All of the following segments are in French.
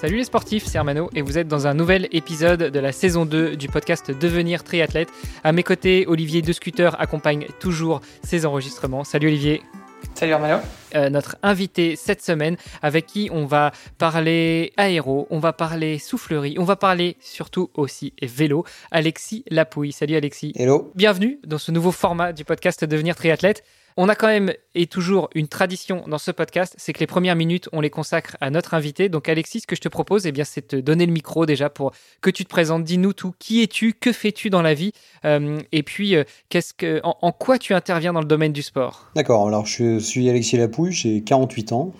Salut les sportifs, c'est Armano et vous êtes dans un nouvel épisode de la saison 2 du podcast Devenir triathlète. À mes côtés, Olivier De Scooter accompagne toujours ces enregistrements. Salut Olivier. Salut Armano. Euh, notre invité cette semaine avec qui on va parler aéro, on va parler soufflerie, on va parler surtout aussi vélo. Alexis Lapouille. Salut Alexis. Hello. Bienvenue dans ce nouveau format du podcast Devenir triathlète. On a quand même et toujours une tradition dans ce podcast, c'est que les premières minutes, on les consacre à notre invité. Donc Alexis, ce que je te propose, eh bien, c'est de te donner le micro déjà pour que tu te présentes. Dis-nous tout. Qui es-tu? Que fais-tu dans la vie? Euh, Et puis, euh, qu'est-ce que, en, quoi tu interviens dans le domaine du sport? D'accord. Alors, je suis Alexis Lapouille, j'ai 48 ans.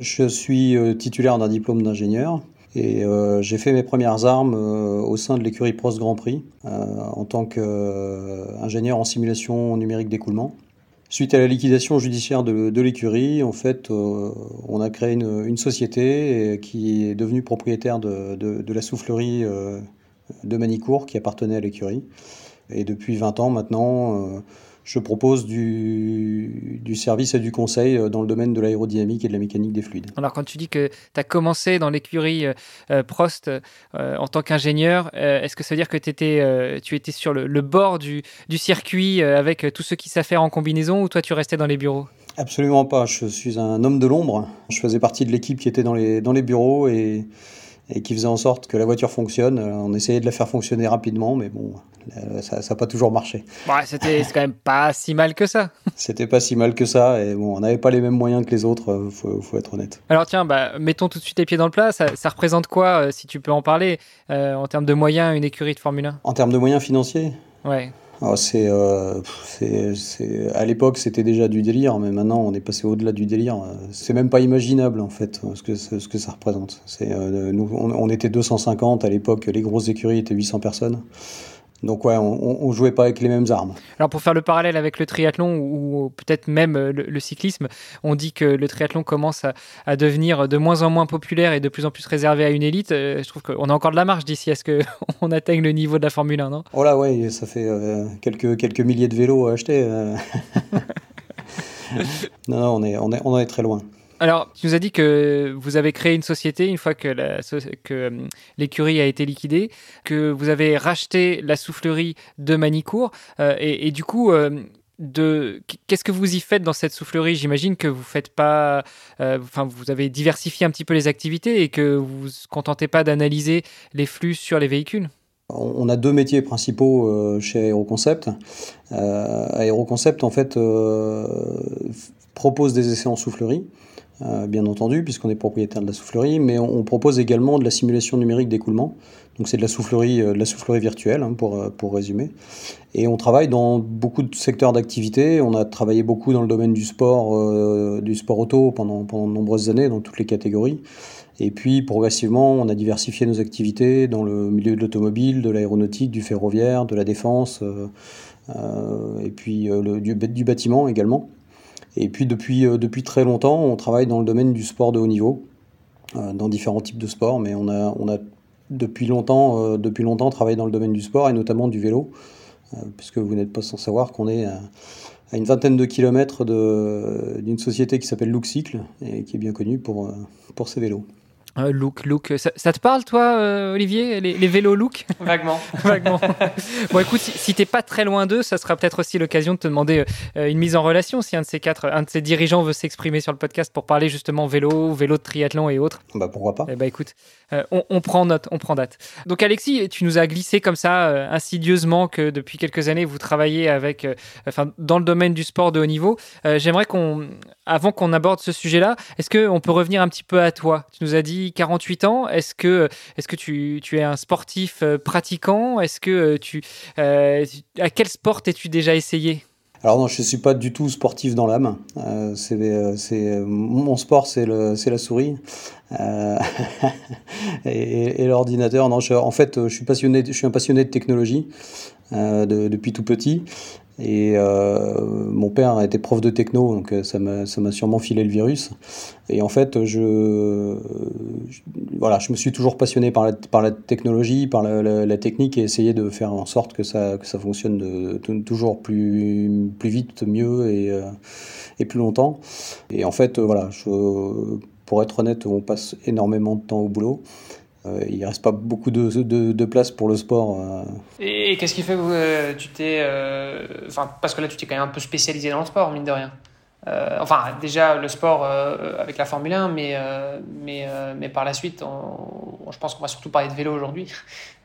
Je suis euh, titulaire d'un diplôme d'ingénieur. Et j'ai fait mes premières armes au sein de l'écurie Prost Grand Prix en tant qu'ingénieur en simulation numérique d'écoulement. Suite à la liquidation judiciaire de, l'écurie, en fait, euh, on a créé une, société qui est devenue propriétaire de, la soufflerie euh, de Manicourt qui appartenait à l'écurie. Et depuis 20 ans maintenant, euh, je propose du, service et du conseil euh, dans le domaine de l'aérodynamique et de la mécanique des fluides. Alors quand tu dis que tu as commencé dans l'écurie euh, euh, Prost en tant qu'ingénieur, est-ce que ça veut dire que étais, tu étais sur le, bord du, circuit avec tous ceux qui savent faire en combinaison ou toi tu restais dans les bureaux? Absolument pas, je suis un homme de l'ombre. Je faisais partie de l'équipe qui était dans les, dans les bureaux et et qui faisait en sorte que la voiture fonctionne. Euh, on essayait de la faire fonctionner rapidement, mais bon, euh, ça n'a pas toujours marché. Ouais, c'était quand même pas si mal que ça. C'était pas si mal que ça, et bon, on n'avait pas les mêmes moyens que les autres, euh, faut, faut être honnête. Alors tiens, bah, mettons tout de suite les pieds dans le plat. Ça, représente quoi, si tu peux en parler, en termes de moyens, une écurie de Formule 1 En termes de moyens financiers? Ouais. Oh, euh, c'est, à l'époque, c'était déjà du délire, mais maintenant, on est passé au-delà du délire. C'est même pas imaginable, en fait, ce que, ce que ça représente. C'est, euh, nous, on, était 250 à l'époque, les grosses écuries étaient 800 personnes. Donc ouais, on, on jouait pas avec les mêmes armes. Alors pour faire le parallèle avec le triathlon ou, peut-être même le, cyclisme, on dit que le triathlon commence à, devenir de moins en moins populaire et de plus en plus réservé à une élite. Euh, je trouve qu'on a encore de la marge d'ici à ce qu'on atteigne le niveau de la Formule 1, non? Oh là ouais, ça fait euh, quelques, quelques milliers de vélos à acheter. Euh. non, non, on est, on est, on est très loin. Alors, tu nous as dit que vous avez créé une société une fois que, euh, l'écurie a été liquidée, que vous avez racheté la soufflerie de Manicourt, euh, et, du coup, euh, qu'est-ce que vous y faites dans cette soufflerie? J'imagine que vous faites pas, enfin, vous avez diversifié un petit peu les activités et que vous vous contentez pas d'analyser les flux sur les véhicules? On a deux métiers principaux chez Aeroconcept. Aeroconcept, en fait, propose des essais en soufflerie. Euh, bien entendu, puisqu'on est propriétaire de la soufflerie, mais on, propose également de la simulation numérique d'écoulement. Donc c'est de la soufflerie, euh, de la soufflerie virtuelle, hein, pour, euh, pour résumer. Et on travaille dans beaucoup de secteurs d'activité. On a travaillé beaucoup dans le domaine du sport, du sport auto pendant, pendant de nombreuses années, dans toutes les catégories. Et puis progressivement, on a diversifié nos activités dans le milieu de l'automobile, de l'aéronautique, du ferroviaire, de la défense, et puis du, du bâtiment également. Et puis depuis, euh, depuis très longtemps, on travaille dans le domaine du sport de haut niveau, euh, dans différents types de sports, mais on a, on a depuis, longtemps, euh, depuis longtemps travaillé dans le domaine du sport et notamment du vélo, puisque vous n'êtes pas sans savoir qu'on est à une vingtaine de kilomètres d'une société qui s'appelle Luxicle et qui est bien connue pour, pour ses vélos. Euh, look, look. Ça, te parle, toi, euh, Olivier, les, vélos look Vaguement. Vaguement. bon, écoute, si, si t'es pas très loin d'eux, ça sera peut-être aussi l'occasion de te demander euh, une mise en relation si un de ces quatre, un de ces dirigeants veut s'exprimer sur le podcast pour parler justement vélo, vélo de triathlon et autres. Bah pourquoi pas Eh bah écoute, on, prend note, on prend date. Donc Alexis, tu nous as glissé comme ça insidieusement que depuis quelques années vous travaillez avec, enfin, dans le domaine du sport de haut niveau. J'aimerais qu'on, avant qu'on aborde ce sujet-là, est-ce qu'on peut revenir un petit peu à toi? Tu nous as dit 48 ans. Est-ce que, est-ce que tu, tu, es un sportif euh, pratiquant? Est-ce que euh, tu, euh, à quel sport t'es-tu déjà essayé? Alors non, je ne suis pas du tout sportif dans l'âme. Euh, c'est, mon sport, c'est, la souris. Euh, et, l'ordinateur, non, en fait, je suis, passionné, je suis un passionné de technologie depuis tout petit. Et euh, mon père était prof de techno, donc euh, ça m'a, ça m'a sûrement filé le virus. Et en fait, je, voilà, je me suis toujours passionné par la, par la technologie, par la, technique et essayé de faire en sorte que ça, que ça fonctionne de, toujours plus, plus vite, mieux et, euh, et plus longtemps. Et en fait, voilà, je, pour être honnête, on passe énormément de temps au boulot. Euh, il reste pas beaucoup de, de, place pour le sport. Euh. Et, qu'est-ce qui fait que euh, tu t'es. Enfin, parce que là, tu t'es quand même un peu spécialisé dans le sport, mine de rien. enfin, déjà le sport avec la Formule 1, mais, mais, mais par la suite, je pense qu'on va surtout parler de vélo aujourd'hui.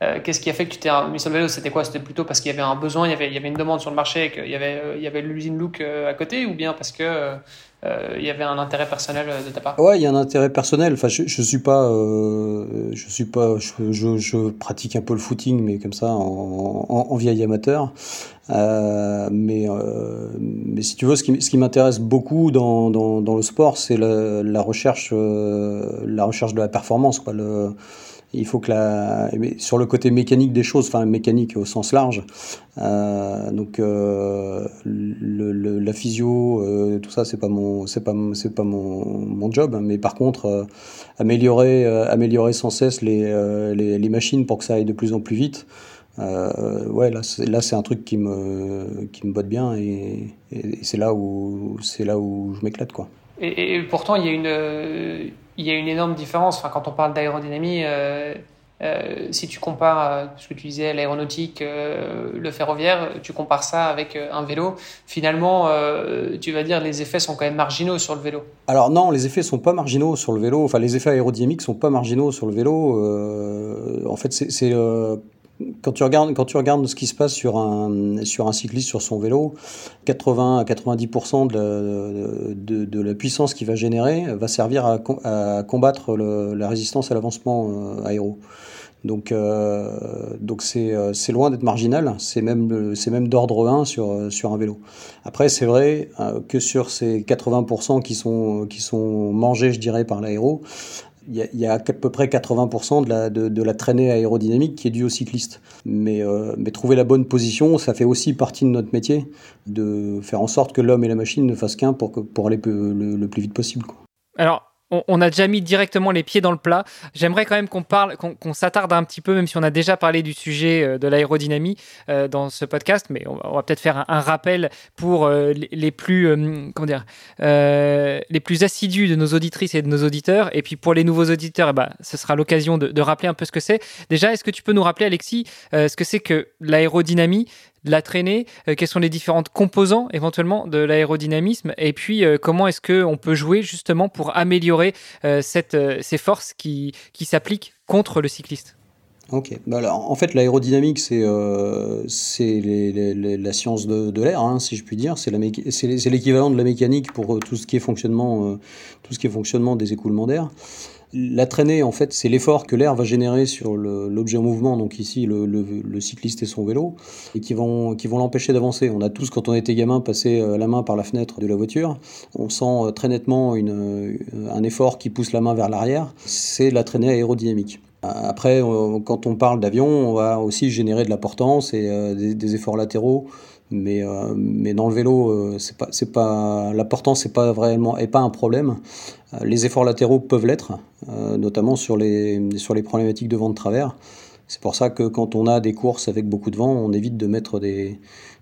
Qu'est-ce qui a fait que tu t'es mis sur le vélo C'était quoi? C'était plutôt parce qu'il y avait un besoin, il y avait, il y avait une demande sur le marché, qu'il y avait, il y avait l'usine Look à côté, ou bien parce que il y avait un intérêt personnel euh, de ta part? Ouais, il y a un intérêt personnel. Enfin, je, je suis pas, euh, je suis pas, je, pratique un peu le footing, mais comme ça, en, vieil amateur. mais, mais si tu veux, ce qui, ce qui m'intéresse beaucoup dans, dans, le sport, c'est la, recherche, la recherche de la performance, quoi. Il faut que la sur le côté mécanique des choses, enfin mécanique au sens large, euh, donc euh, la physio, euh, tout ça c'est pas mon c'est pas c'est pas mon, mon job, mais par contre améliorer améliorer sans cesse les, les, machines pour que ça aille de plus en plus vite. ouais, là, c'est, là, c'est un truc qui me, qui me botte bien et, c'est là où, c'est là où je m'éclate, quoi. Et, pourtant, il y a une, il y a une énorme différence. Enfin, quand on parle d'aérodynamie, euh, euh, si tu compares euh, ce que tu disais, l'aéronautique, le ferroviaire, tu compares ça avec un vélo, finalement, tu vas dire les effets sont quand même marginaux sur le vélo. Alors non, les effets sont pas marginaux sur le vélo. Enfin, les effets aérodynamiques sont pas marginaux sur le vélo. en fait, c'est quand tu regardes quand tu regardes ce qui se passe sur un sur un cycliste sur son vélo, 80 à 90% de, la puissance qu'il va générer va servir à, combattre la résistance à l'avancement euh, aéro. Donc euh, donc c'est euh, c'est loin d'être marginal, c'est même c'est même d'ordre 1 sur sur un vélo. Après c'est vrai que sur ces 80% qui sont qui sont mangés je dirais par l'aéro, il y, a, à peu près 80% de la, de, la, traînée aérodynamique qui est due aux cyclistes. Mais, euh, mais, trouver la bonne position, ça fait aussi partie de notre métier, de faire en sorte que l'homme et la machine ne fassent qu'un pour, pour aller le, le, plus vite possible. Quoi. Alors, on, a déjà mis directement les pieds dans le plat. J'aimerais quand même qu'on parle, qu'on s'attarde un petit peu, même si on a déjà parlé du sujet euh, de l'aérodynamie euh, dans ce podcast, mais on va, peut-être faire un, rappel pour euh, les, plus, comment dire, les plus assidus de nos auditrices et de nos auditeurs. Et puis pour les nouveaux auditeurs, eh ben, ce sera l'occasion de, de, rappeler un peu ce que c'est. Déjà, est-ce que tu peux nous rappeler, Alexis, ce que c'est que l'aérodynamie? La traînée, euh, quels sont les différentes composants éventuellement de l'aérodynamisme, et puis euh, comment est-ce qu'on peut jouer justement pour améliorer euh, cette, ces forces qui, qui s'appliquent contre le cycliste? Ok, bah alors, en fait l'aérodynamique c'est c'est la science de, de l'air, hein, si je puis dire, c'est l'équivalent de la mécanique pour tout ce qui est fonctionnement, tout ce qui est fonctionnement des écoulements d'air. La traînée, en fait, c'est l'effort que l'air va générer sur l'objet en mouvement, donc ici le, cycliste et son vélo, et qui vont, qui vont l'empêcher d'avancer. On a tous, quand on était gamin, passé euh, la main par la fenêtre de la voiture. On sent euh, très nettement euh, un effort qui pousse la main vers l'arrière. C'est la traînée aérodynamique. Après, quand on parle d'avion, on va aussi générer de la portance et des, efforts latéraux mais, mais dans le vélo, c'est pas, c'est pas, la portance n'est pas vraiment est pas un problème. les efforts latéraux peuvent l'être, euh, notamment sur les, sur les problématiques de vent de travers. C'est pour ça que quand on a des courses avec beaucoup de vent, on évite de mettre des,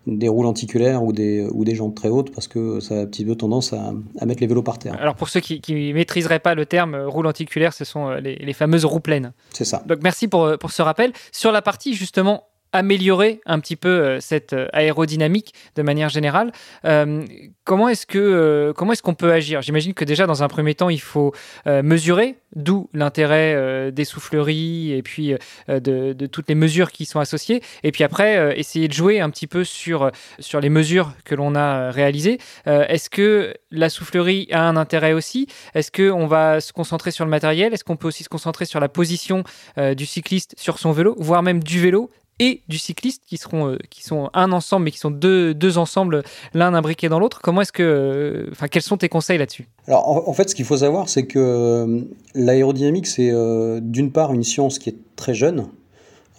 des roues lenticulaires ou des, ou des jantes très hautes parce que ça a un petit peu tendance à, à mettre les vélos par terre. Alors pour ceux qui ne maîtriseraient pas le terme euh, roue lenticulaire, ce sont euh, les, les fameuses roues pleines. C'est ça. Donc merci pour, pour ce rappel. Sur la partie justement améliorer un petit peu euh, cette euh, aérodynamique de manière générale. Euh, comment est-ce que est-ce qu'on peut agir? J'imagine que déjà dans un premier temps il faut mesurer, d'où l'intérêt des souffleries et puis de, de, toutes les mesures qui sont associées. Et puis après essayer de jouer un petit peu sur sur les mesures que l'on a réalisées. est-ce que la soufflerie a un intérêt aussi? Est-ce que on va se concentrer sur le matériel? Est-ce qu'on peut aussi se concentrer sur la position du cycliste sur son vélo, voire même du vélo? Et du cycliste qui seront qui sont un ensemble mais qui sont deux, deux ensembles l'un imbriqué dans l'autre. Comment est-ce que enfin quels sont tes conseils là-dessus? Alors en, fait ce qu'il faut savoir c'est que l'aérodynamique c'est d'une part une science qui est très jeune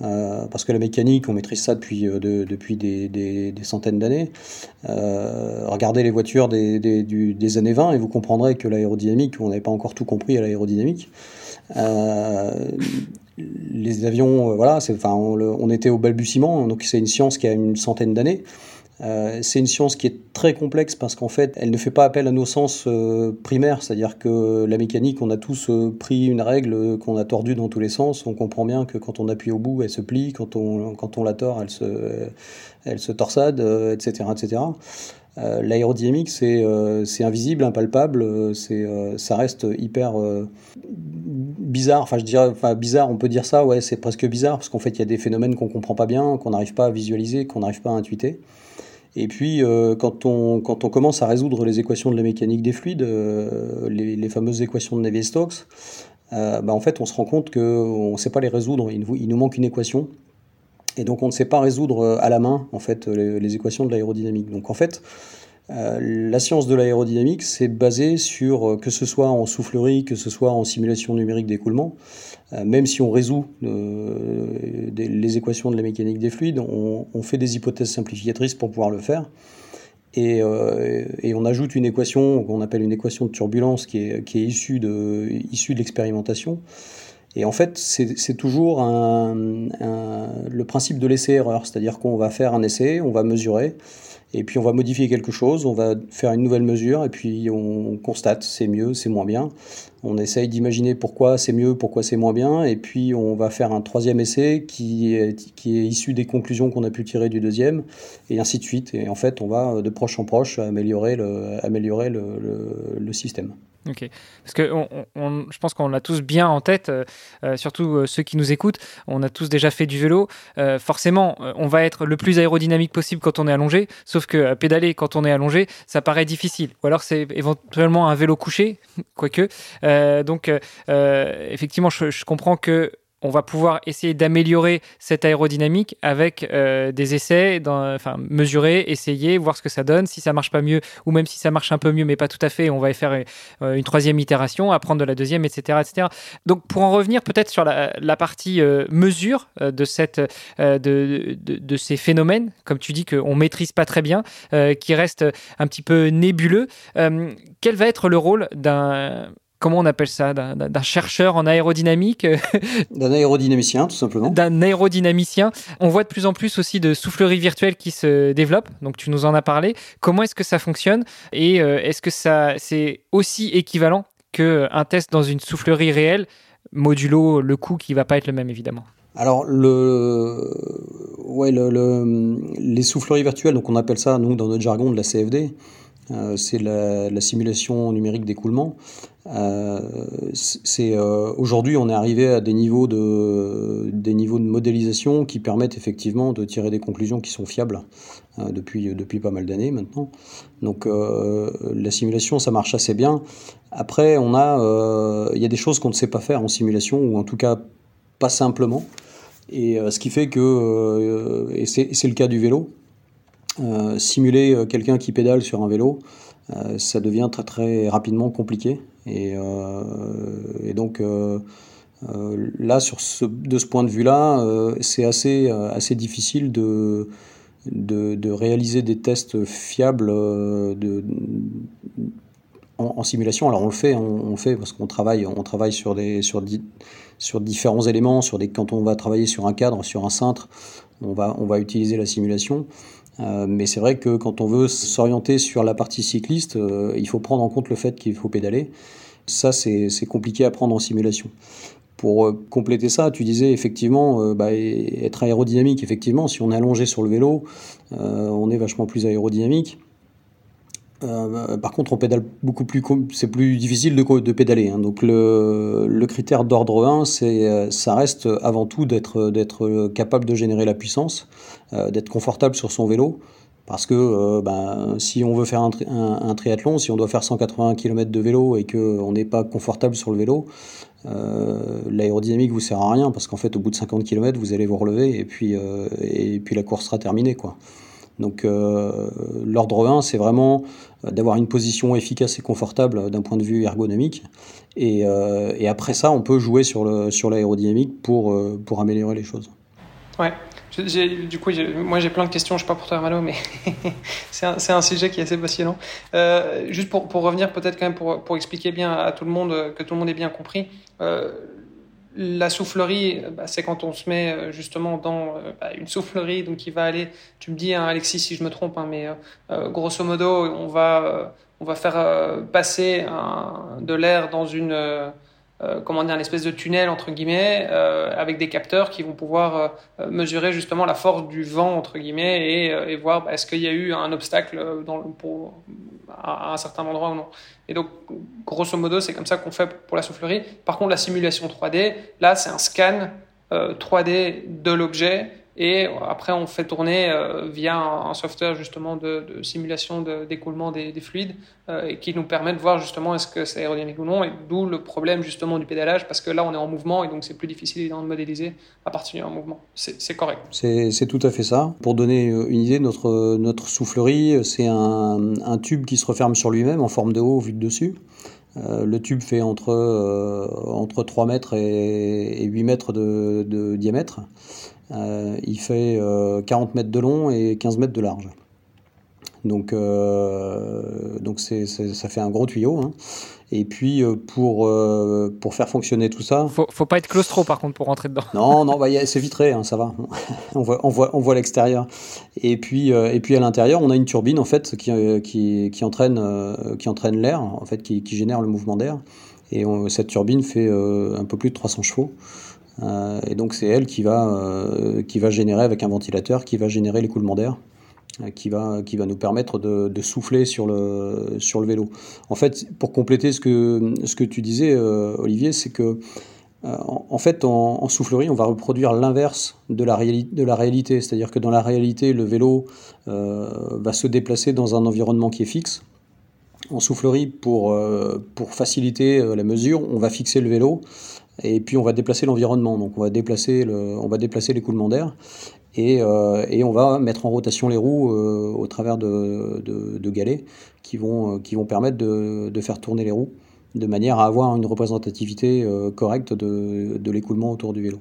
euh, parce que la mécanique, on maîtrise ça depuis, euh, depuis des, des, centaines d'années. Euh, regardez les voitures des, des, années 20 et vous comprendrez que l'aérodynamique, on n'avait pas encore tout compris à l'aérodynamique. Les avions, voilà, enfin, on, on, était au balbutiement, donc c'est une science qui a une centaine d'années. Euh, c'est une science qui est très complexe parce qu'en fait, elle ne fait pas appel à nos sens euh, primaires, c'est-à-dire que la mécanique, on a tous euh, pris une règle qu'on a tordue dans tous les sens. On comprend bien que quand on appuie au bout, elle se plie, quand on, quand on la tord, elle se, elle se torsade, etc. etc. L'aérodynamique, c'est invisible, impalpable, c'est ça reste hyper bizarre. Enfin, je dirais, bizarre, on peut dire ça, ouais, c'est presque bizarre parce qu'en fait, il y a des phénomènes qu'on comprend pas bien, qu'on n'arrive pas à visualiser, qu'on n'arrive pas à intuiter. Et puis, euh, quand, on, quand on commence à résoudre les équations de la mécanique des fluides, euh, les, fameuses équations de Navier-Stokes, euh, bah, en fait, on se rend compte qu'on ne sait pas les résoudre. Il nous, il nous, manque une équation. Et donc, on ne sait pas résoudre à la main, en fait, les, les équations de l'aérodynamique. Donc, en fait, euh, la science de l'aérodynamique, c'est basé sur, euh, que ce soit en soufflerie, que ce soit en simulation numérique d'écoulement, euh, même si on résout les équations de la mécanique des fluides, on, fait des hypothèses simplificatrices pour pouvoir le faire. Et, on ajoute une équation qu'on appelle une équation de turbulence qui est, issue issue de l'expérimentation. Et en fait, c'est toujours le principe de l'essai-erreur, c'est-à-dire qu'on va faire un essai, on va mesurer, et puis on va modifier quelque chose, on va faire une nouvelle mesure, et puis on constate c'est mieux, c'est moins bien. On essaye d'imaginer pourquoi c'est mieux, pourquoi c'est moins bien, et puis on va faire un troisième essai qui est, qui est issu des conclusions qu'on a pu tirer du deuxième, et ainsi de suite. Et en fait, on va de proche en proche améliorer le, améliorer le, le système. Ok, parce que on, je pense qu'on l'a tous bien en tête, euh, euh, surtout euh, ceux qui nous écoutent. On a tous déjà fait du vélo. forcément, on va être le plus aérodynamique possible quand on est allongé. Sauf que pédaler quand on est allongé, ça paraît difficile. Ou alors c'est éventuellement un vélo couché, quoique. donc effectivement, je, je comprends que on va pouvoir essayer d'améliorer cette aérodynamique avec euh, des essais, mesurer, essayer, voir ce que ça donne. Si ça marche pas mieux, ou même si ça marche un peu mieux, mais pas tout à fait, on va faire euh, une troisième itération, apprendre de la deuxième, etc., etc. Donc pour en revenir peut-être sur la, partie euh, mesure de, ces phénomènes, comme tu dis qu'on maîtrise pas très bien, qui reste un petit peu nébuleux. quel va être le rôle d'un comment on appelle ça, d'un chercheur en aérodynamique. d'un aérodynamicien, tout simplement. D'un aérodynamicien. On voit de plus en plus aussi de souffleries virtuelles qui se développent, donc tu nous en as parlé. Comment est-ce que ça fonctionne? Et euh, est-ce que ça c'est aussi équivalent qu'un test dans une soufflerie réelle, modulo le coût qui va pas être le même évidemment alors, le, ouais, le, les souffleries virtuelles, donc on appelle ça, nous, dans notre jargon, de la CFD, euh, c'est la, simulation numérique d'écoulement. Euh, c'est euh, aujourd'hui, on est arrivé à des niveaux de des niveaux de modélisation qui permettent effectivement de tirer des conclusions qui sont fiables depuis depuis pas mal d'années maintenant. Donc la simulation, ça marche assez bien. Après, on a il y a des choses qu'on ne sait pas faire en simulation ou en tout cas pas simplement. Et ce qui fait que et c'est le cas du vélo. Euh, simuler euh, quelqu'un qui pédale sur un vélo, euh, ça devient très très rapidement compliqué. Et, donc là, sur ce, de ce point de vue-là, c'est assez, assez difficile de, de, réaliser des tests fiables de, en, simulation. Alors on le fait, on, le fait parce qu'on travaille, on travaille sur, des, sur, sur différents éléments. Sur des, quand on va travailler sur un cadre, sur un cintre, on va, on va utiliser la simulation. Euh, mais c'est vrai que quand on veut s'orienter sur la partie cycliste, euh, il faut prendre en compte le fait qu'il faut pédaler. Ça, c'est compliqué à prendre en simulation. Pour euh, compléter ça, tu disais effectivement bah, être aérodynamique. Effectivement, si on est allongé sur le vélo, on est vachement plus aérodynamique. Euh, par contre, on pédale beaucoup plus, c'est plus difficile de, pédaler. Hein. Donc le, critère d'ordre 1, c'est, euh, ça reste avant tout d'être, d'être capable de générer la puissance, euh, d'être confortable sur son vélo. Parce que ben, si on veut faire un, triathlon, si on doit faire 180 km de vélo et qu'on n'est pas confortable sur le vélo, l'aérodynamique vous sert à rien parce qu'en fait, au bout de 50 km, vous allez vous relever et puis, et puis la course sera terminée. Quoi. Donc l'ordre 1, c'est vraiment d'avoir une position efficace et confortable d'un point de vue ergonomique. Et, après ça, on peut jouer sur l'aérodynamique sur pour, pour améliorer les choses. Ouais, du coup, moi j'ai plein de questions, je ne sais pas pour toi Hermano, mais c'est un, un, sujet qui est assez passionnant. Euh, juste pour, pour revenir peut-être quand même pour, pour, expliquer bien à tout le monde, que tout le monde ait bien compris, euh, la soufflerie, bah, c'est quand on se met euh, justement dans euh, bah, une soufflerie, donc qui va aller, tu me dis hein, Alexis si je me trompe, hein, mais euh, grosso modo on va, on va faire passer de l'air dans une euh, comment dire, une espèce de tunnel entre guillemets euh, avec des capteurs qui vont pouvoir euh, mesurer justement la force du vent entre guillemets et, voir bah, est-ce qu'il y a eu un obstacle dans pour, à, un certain endroit ou non. Et donc grosso modo c'est comme ça qu'on fait pour la soufflerie. Par contre la simulation 3D, là c'est un scan 3D de l'objet et après, on fait tourner euh, via un, software justement de, simulation d'écoulement des, fluides euh, et qui nous permet de voir justement est-ce que c'est aérodynamique ou non. Et d'où le problème justement du pédalage parce que là, on est en mouvement et donc c'est plus difficile de modéliser à partir d'un mouvement. C'est correct. C'est tout à fait ça. Pour donner euh, une idée, notre, soufflerie, c'est un, tube qui se referme sur lui-même en forme de haut vu de dessus. le tube fait entre, entre 3 mètres et, 8 mètres de diamètre. Euh, il fait 40 euh, mètres de long et 15 mètres de large. Donc, euh, donc c'est, ça fait un gros tuyau. Hein. Et puis pour, pour faire fonctionner tout ça. Faut, faut pas être claustro par contre pour rentrer dedans. Non, non, bah, c'est vitré, hein, ça va. on voit, on voit, on voit l'extérieur. Et puis, et puis à l'intérieur, on a une turbine en fait qui, qui, qui entraîne, qui entraîne l'air, en fait, qui, qui génère le mouvement d'air. Et cette turbine fait un peu plus de 300 chevaux. Euh, et donc c'est elle qui va, euh, qui va générer avec un ventilateur, qui va générer l'écoulement d'air euh, qui va, qui va nous permettre de, souffler sur le, sur le vélo. En fait, pour compléter ce que, ce que tu disais, Olivier, c'est que en, fait, en, soufflerie, on va reproduire l'inverse de la, de la réalité. C'est-à-dire que dans la réalité, le vélo va se déplacer dans un environnement qui est fixe. En soufflerie, pour, pour faciliter la mesure, on va fixer le vélo et puis on va déplacer l'environnement, donc on va déplacer l'écoulement d'air et, euh, et, on va mettre en rotation les roues euh, au travers de, de, galets qui vont, euh, qui vont permettre de, de, faire tourner les roues de manière à avoir une représentativité correcte de, l'écoulement autour du vélo.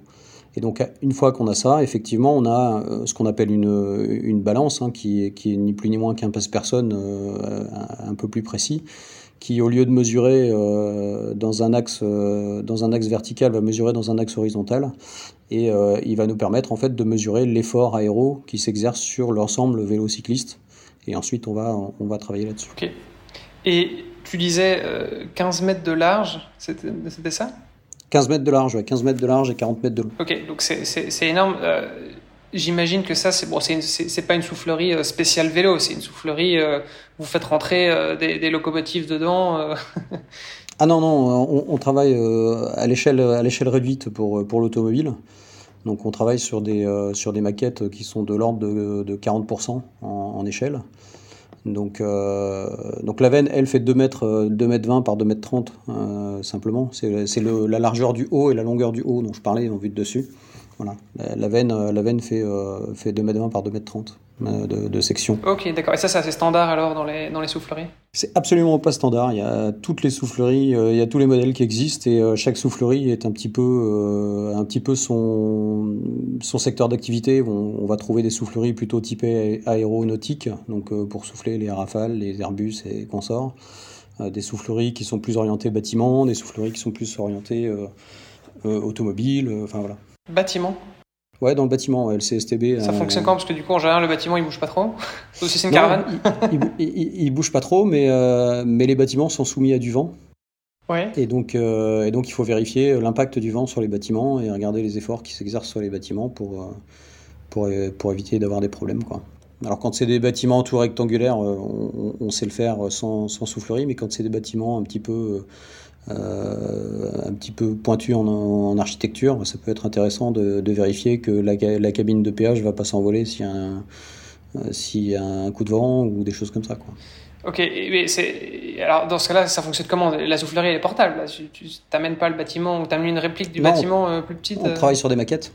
Et donc une fois qu'on a ça, effectivement, on a ce qu'on appelle une, une balance hein, qui, qui est ni plus ni moins qu'un passe-personne un peu plus précis qui, au lieu de mesurer euh, dans, un axe, euh, dans un axe vertical, va mesurer dans un axe horizontal. Et euh, il va nous permettre en fait de mesurer l'effort aéro qui s'exerce sur l'ensemble vélo-cycliste. Et ensuite, on va, on va travailler là-dessus. Ok. Et tu disais 15 mètres de large, c'était ça? 15 mètres de large, ouais, 15 mètres de large et 40 mètres de long. Ok, donc c'est énorme. J'imagine que ça, c'est bon, c'est pas une soufflerie euh, spéciale vélo, c'est une soufflerie. Euh, vous faites rentrer euh, des, locomotives dedans. ah non non, on, travaille à l'échelle à l'échelle réduite pour pour l'automobile. Donc on travaille sur des sur des maquettes qui sont de l'ordre de, de 40% en, échelle. Donc, donc la veine, elle fait 2 mètres, 2 mètres 20 par 2 mètres 30 simplement. C'est la largeur du haut et la longueur du haut dont je parlais en vue de dessus. Voilà. La, veine, euh, la veine fait, euh, fait 2m20 par 2m30 euh, de, de, section. Ok, d'accord. Et ça, c'est assez standard alors dans les, dans les souffleries? C'est absolument pas standard. Il y a toutes les souffleries, il y a tous les modèles qui existent et chaque soufflerie est un petit peu, un petit peu son, son secteur d'activité. On, va trouver des souffleries plutôt typées aéronautiques, donc pour souffler les rafales, les Airbus et consorts. des souffleries qui sont plus orientées bâtiments, des souffleries qui sont plus orientées automobiles, enfin voilà. Bâtiment Ouais, dans le bâtiment, le CSTB. Ça euh, fonctionne quand? Parce que du coup, en général, le bâtiment, il bouge pas trop. Sauf si c'est une caravane. il, bouge pas trop, mais, euh, mais les bâtiments sont soumis à du vent. Ouais. Et donc, euh, et donc, il faut vérifier l'impact du vent sur les bâtiments et regarder les efforts qui s'exercent sur les bâtiments pour, pour, pour éviter d'avoir des problèmes. Quoi. Alors, quand c'est des bâtiments tout rectangulaires, on, on, sait le faire sans, sans soufflerie, mais quand c'est des bâtiments un petit peu un petit peu pointu en, architecture, ça peut être intéressant de, vérifier que la, cabine de péage ne va pas s'envoler s'il y, a un, y a un coup de vent ou des choses comme ça. Quoi. Ok, mais alors dans ce cas-là, ça fonctionne comment? La soufflerie elle est portable. Tu t'amènes pas le bâtiment ou t'amènes une réplique du bâtiment euh, plus petite. On euh? travaille sur des maquettes.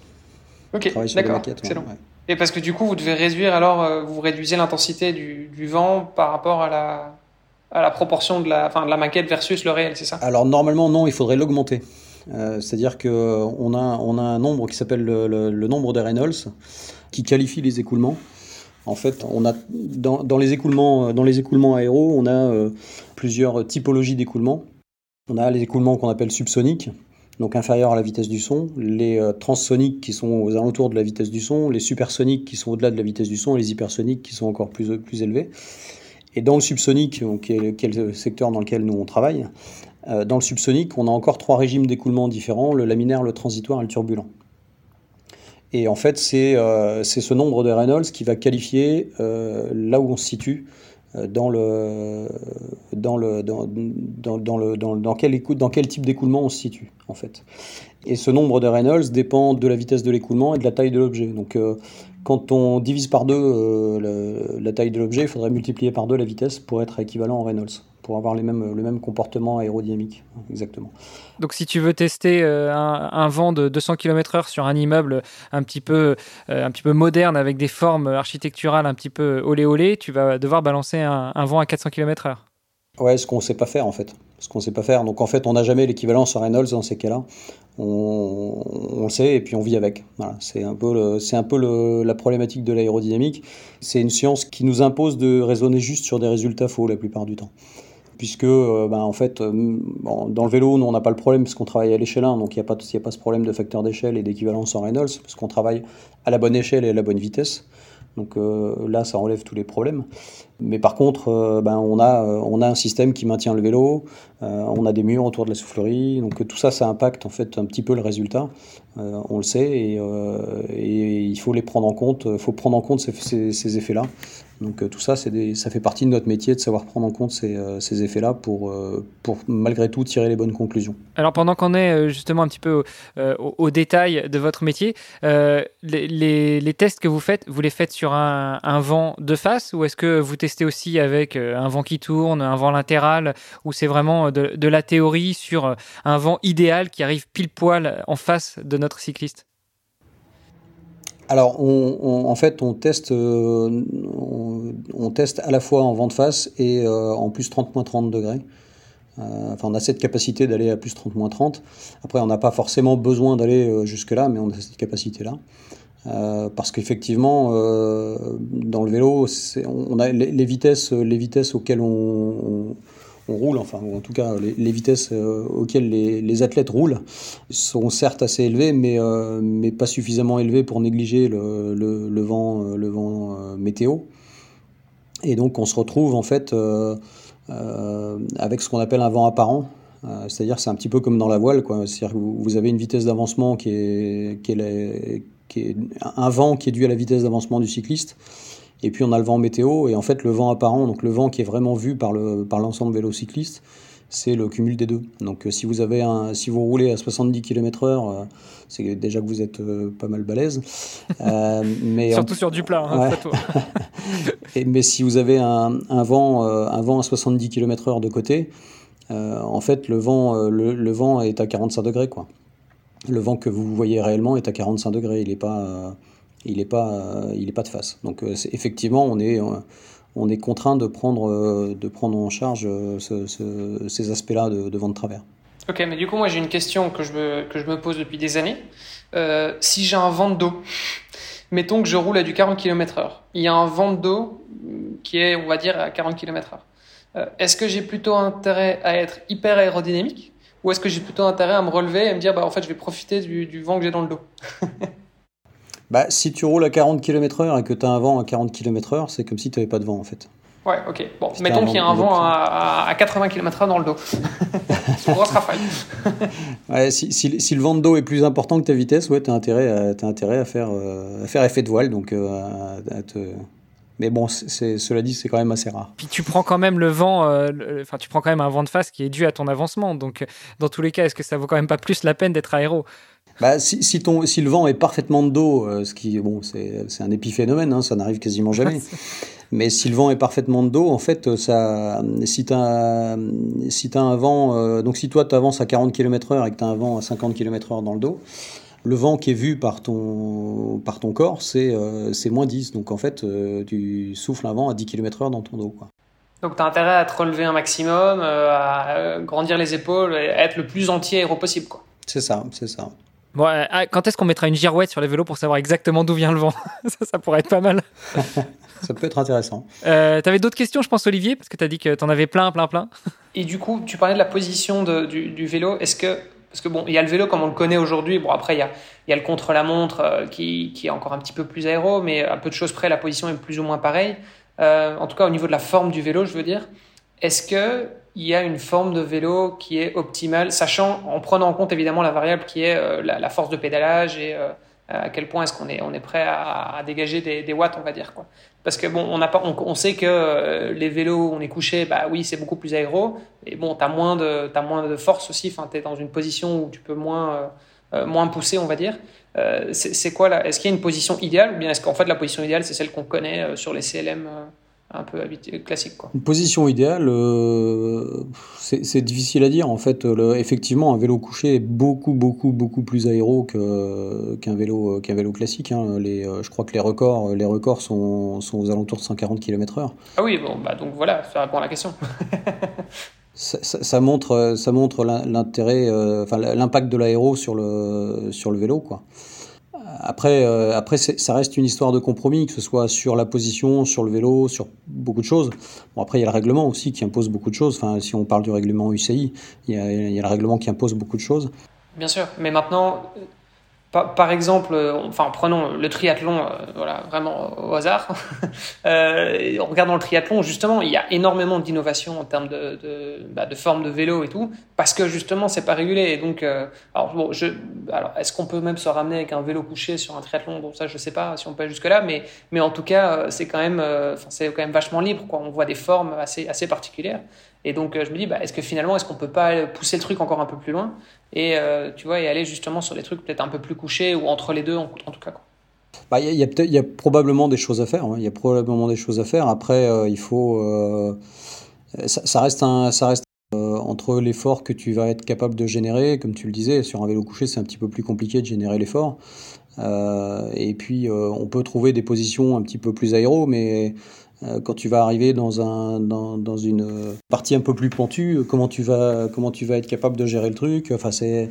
Ok, d'accord, excellent. Et parce que du coup, vous devez réduire alors, euh, vous réduisez l'intensité du, du, vent par rapport à la la proportion de la, maquette versus le réel, c'est ça? Alors normalement non, il faudrait l'augmenter. C'est-à-dire qu'on a, on a un nombre qui s'appelle le, nombre de Reynolds qui qualifie les écoulements. En fait, on a dans, les écoulements, dans les écoulements aéros, on a euh, plusieurs typologies d'écoulements. On a les écoulements qu'on appelle subsoniques, donc inférieurs à la vitesse du son, les euh, transsoniques qui sont aux alentours de la vitesse du son, les supersoniques qui sont au-delà de la vitesse du son, et les hypersoniques qui sont encore plus, plus élevés. Et dans le subsonique, qui est, le secteur dans lequel nous on travaille, euh, dans le subsonique, on a encore trois régimes d'écoulement différents, le laminaire, le transitoire et le turbulent. Et en fait, euh, c'est ce nombre de Reynolds qui va qualifier euh, là où on se situe euh, dans quel dans quel type d'écoulement on se situe en fait. Et ce nombre de Reynolds dépend de la vitesse de l'écoulement et de la taille de l'objet. Donc quand on divise par deux la, taille de l'objet, il faudrait multiplier par deux la vitesse pour être équivalent en Reynolds pour avoir les mêmes, le même comportement aérodynamique. Exactement. Donc si tu veux tester euh, un, vent de 200 km/h sur un immeuble un petit, peu, euh, un petit peu moderne avec des formes architecturales un petit peu olé olé, tu vas devoir balancer un, vent à 400 km/h. Ouais, ce qu'on ne sait pas faire en fait. Ce qu'on sait pas faire. Donc en fait, on n'a jamais l'équivalence en Reynolds dans ces cas-là. On, le sait et puis on vit avec. Voilà. C'est un peu, un peu la problématique de l'aérodynamique. C'est une science qui nous impose de raisonner juste sur des résultats faux la plupart du temps puisque euh, ben, en fait, euh, dans le vélo, nous, on n'a pas le problème parce qu'on travaille à l'échelle 1, donc il n'y a, pas, a pas ce problème de facteur d'échelle et d'équivalence en Reynolds, parce qu'on travaille à la bonne échelle et à la bonne vitesse. Donc euh, là, ça enlève tous les problèmes. Mais par contre, ben, on, a, on a un système qui maintient le vélo, on a des murs autour de la soufflerie, donc tout ça, ça impacte en fait un petit peu le résultat. on le sait et, il faut les prendre en compte. Il faut prendre en compte ces effets-là. Donc euh, tout ça, ça fait partie de notre métier de savoir prendre en compte ces, euh, effets-là pour, euh, pour malgré tout tirer les bonnes conclusions. Alors pendant qu'on est justement un petit peu au, détail de votre métier, les, tests que vous faites, vous les faites sur un, vent de face ou est-ce que vous testez aussi avec un vent qui tourne, un vent latéral, ou c'est vraiment de la théorie sur un vent idéal qui arrive pile poil en face de notre cycliste? Alors, en fait, on teste, euh, on, teste à la fois en vent de face et euh, en plus 30-30 degrés. Euh, enfin, on a cette capacité d'aller à plus 30-30. Après, on n'a pas forcément besoin d'aller jusque-là, mais on a cette capacité-là. parce qu'effectivement, dans le vélo, on a les vitesses auxquelles on on roule, enfin en tout cas les, vitesses euh, auxquelles les, athlètes roulent sont certes assez élevées, mais, euh, mais pas suffisamment élevées pour négliger le, le, vent, le vent euh, météo. Et donc on se retrouve en fait avec ce qu'on appelle un vent apparent. C'est-à-dire c'est un petit peu comme dans la voile, quoi. C'est-à-dire que vous, avez une vitesse d'avancement qui est, qui est, qui est un vent qui est dû à la vitesse d'avancement du cycliste et puis on a le vent météo, et en fait le vent apparent, donc le vent qui est vraiment vu par le par l'ensemble vélocycliste, c'est le cumul des deux. Donc euh, si vous avez un, si vous roulez à 70 km/h, euh, c'est déjà que vous êtes euh, pas mal balèze. mais Surtout sur du plat, hein, et, mais si vous avez un, un vent, un vent à 70 km/h de côté, en fait le vent, le, le, vent est à 45 degrés quoi. Le vent que vous voyez réellement est à 45 degrés, il n'est pas il n'est pas, euh, il est pas de face. Donc euh, effectivement, on est, euh, on est contraint de prendre, de prendre en charge ces aspects-là de, de vent de travers. Ok, mais du coup, moi j'ai une question que je me, que je me pose depuis des années. si j'ai un vent de dos, mettons que je roule à du 40 km/h, il y a un vent de dos qui est, on va dire, à 40 km/h. est-ce que j'ai plutôt intérêt à être hyper aérodynamique ou est-ce que j'ai plutôt intérêt à me relever et me dire, bah, en fait, je vais profiter du, du vent que j'ai dans le dos? Bah, si tu roules à 40 km/h et que tu as un vent à 40 km/h, c'est comme si tu n'avais pas de vent en fait. Ouais, ok. Bon, mettons qu'il y a un vent à, 80 km/h dans le dos. c'est une grosse rafale. ouais, si, si, si, le vent de dos est plus important que ta vitesse, ouais, tu as intérêt, à, as intérêt à, faire, euh, à faire effet de voile. Donc, euh, à, te... Mais bon, c'est, cela dit, c'est quand même assez rare. Puis tu prends quand même le vent, euh, enfin, tu prends quand même un vent de face qui est dû à ton avancement. Donc, dans tous les cas, est-ce que ça vaut quand même pas plus la peine d'être aéro? Bah, si, si, ton, si le vent est parfaitement de dos, ce qui bon, c'est un épiphénomène, hein, ça n'arrive quasiment jamais. Mais si le vent est parfaitement de dos, en fait, ça, si tu as, si as un vent, donc si toi tu avances à 40 km/h et que tu as un vent à 50 km/h dans le dos, le vent qui est vu par ton, par ton corps, c'est moins 10. Donc en fait, tu souffles un vent à 10 km/h dans ton dos. Quoi. Donc tu as intérêt à te relever un maximum, euh, à euh, grandir les épaules, et être le plus anti-aéro possible. Quoi. C'est ça, c'est ça. Bon, euh, ah, quand est-ce qu'on mettra une girouette sur les vélos pour savoir exactement d'où vient le vent ça, ça, pourrait être pas mal. ça peut être intéressant. Euh, tu avais d'autres questions, je pense, Olivier, parce que tu as dit que tu en avais plein, plein, plein. Et du coup, tu parlais de la position de, du, du, vélo. Est-ce que. Parce que bon, il y a le vélo comme on le connaît aujourd'hui. Bon, après, il y a, il y a le contre-la-montre qui, qui, est encore un petit peu plus aéro, mais à peu de choses près, la position est plus ou moins pareille. Euh, en tout cas au niveau de la forme du vélo, je veux dire. Est-ce qu'il y a une forme de vélo qui est optimale, sachant, en prenant en compte évidemment la variable qui est euh, la, force de pédalage et euh, à quel point est-ce qu'on est, on est prêt à, dégager des, watts, on va dire. Quoi. Parce que bon, on, a pas, on, sait que les vélos on est couché, bah oui, c'est beaucoup plus aéro, mais bon, tu as, moins de, as moins de force aussi, tu es dans une position où tu peux moins, moins pousser, on va dire. Euh, c'est quoi là? Est-ce qu'il y a une position idéale? Ou bien est-ce qu'en fait la position idéale c'est celle qu'on connaît euh, sur les CLM euh, un peu classique quoi. Une position idéale, c'est difficile à dire. En fait, effectivement, un vélo couché est beaucoup, beaucoup, beaucoup plus aéro qu'un vélo, qu'un vélo classique. Hein. Les, je crois que les records, les records sont, sont aux alentours de 140 km/h. Ah oui, bon, bah donc voilà, ça répond à la question. ça, montre, ça montre l'intérêt, euh, enfin l'impact de l'aéro sur le, sur le vélo, quoi. Après, euh, après ça reste une histoire de compromis, que ce soit sur la position, sur le vélo, sur beaucoup de choses. Bon, après, il y a le règlement aussi qui impose beaucoup de choses. Enfin, si on parle du règlement UCI, il y a, il y a le règlement qui impose beaucoup de choses. Bien sûr, mais maintenant, par, exemple, euh, enfin prenons le triathlon, euh, voilà, vraiment au hasard. euh, regardant le triathlon, justement, il y a énormément d'innovations en termes de, de, bah, de, vélo et tout, parce que justement, c'est pas régulé. Et donc, bon, alors, est-ce qu'on peut même se ramener avec un vélo couché sur un triathlon? Bon, ça, je sais pas si on peut aller jusque là, mais, mais en tout cas, c'est quand même, quand même vachement libre. Quoi. On voit des formes assez, assez particulières. Et donc, je me dis, bah, est-ce que finalement, est-ce qu'on peut pas pousser le truc encore un peu plus loin? Et euh, tu vois et aller justement sur des trucs peut-être un peu plus couchés ou entre les deux en, tout cas. Bah, il y, a, probablement des choses à faire. Hein. Il y a probablement des choses à faire. Après, euh, il faut. Euh, ça, reste un, ça reste entre l'effort que tu vas être capable de générer, comme tu le disais, sur un vélo couché, c'est un petit peu plus compliqué de générer l'effort. et puis, on peut trouver des positions un petit peu plus aéro, mais quand tu vas arriver dans, un, dans, dans, une partie un peu plus pentue, comment tu vas, comment tu vas être capable de gérer le truc? Enfin, c'est,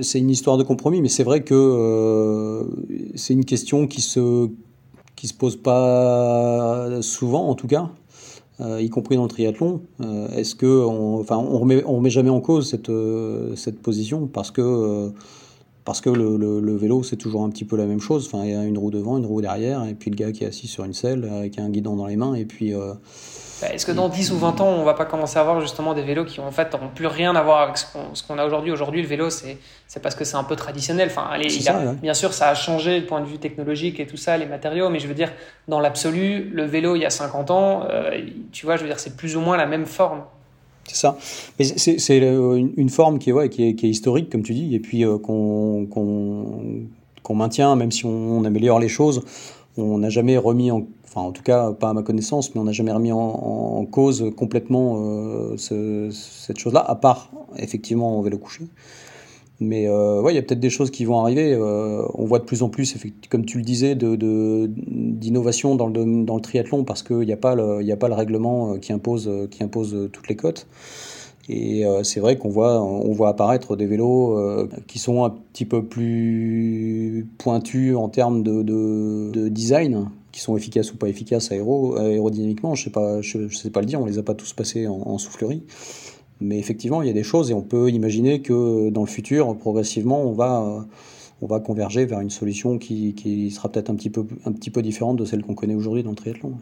c'est une histoire de compromis, mais c'est vrai que euh, c'est une question qui se, qui se pose pas souvent, en tout cas, euh, y compris dans le triathlon. est-ce que, on, enfin, on remet, on remet jamais en cause cette, cette position parce que parce que le, le, vélo, c'est toujours un petit peu la même chose. Enfin, il y a une roue devant, une roue derrière, et puis le gars qui est assis sur une selle avec un guidon dans les mains, et puis. Euh, bah, est-ce que dans 10 ou 20 ans, on va pas commencer à avoir justement des vélos qui en fait n'auront plus rien à voir avec ce qu'on a aujourd'hui? Aujourd'hui, le vélo, c'est parce que c'est un peu traditionnel. Enfin, allez, Bien sûr, ça a changé du point de vue technologique et tout ça, les matériaux, mais je veux dire, dans l'absolu, le vélo, il y a 50 ans, euh, tu vois, je veux dire, c'est plus ou moins la même forme. C'est ça. Mais c'est une forme qui, est, historique, comme tu dis, et puis euh, qu'on maintient, même si on, améliore les choses. On n'a jamais remis en, enfin en tout cas pas à ma connaissance, mais on n'a jamais remis en, cause complètement euh, cette chose-là, à part effectivement en vélo couché. Mais euh, ouais, il y a peut-être des choses qui vont arriver. Euh, on voit de plus en plus, comme tu le disais, d'innovation dans, le, triathlon parce qu'il n'y a, pas le, pas règlement euh, qui impose, toutes les cotes. Et c'est vrai qu'on voit, apparaître des vélos qui sont un petit peu plus pointus en termes de, de, design, qui sont efficaces ou pas efficaces aéro, aérodynamiquement. Je ne sais, je, sais pas le dire, on les a pas tous passés en soufflerie. Mais effectivement, il y a des choses et on peut imaginer que dans le futur, progressivement, on va, on va converger vers une solution qui, sera peut-être un, un petit peu différente de celle qu'on connaît aujourd'hui dans le triathlon.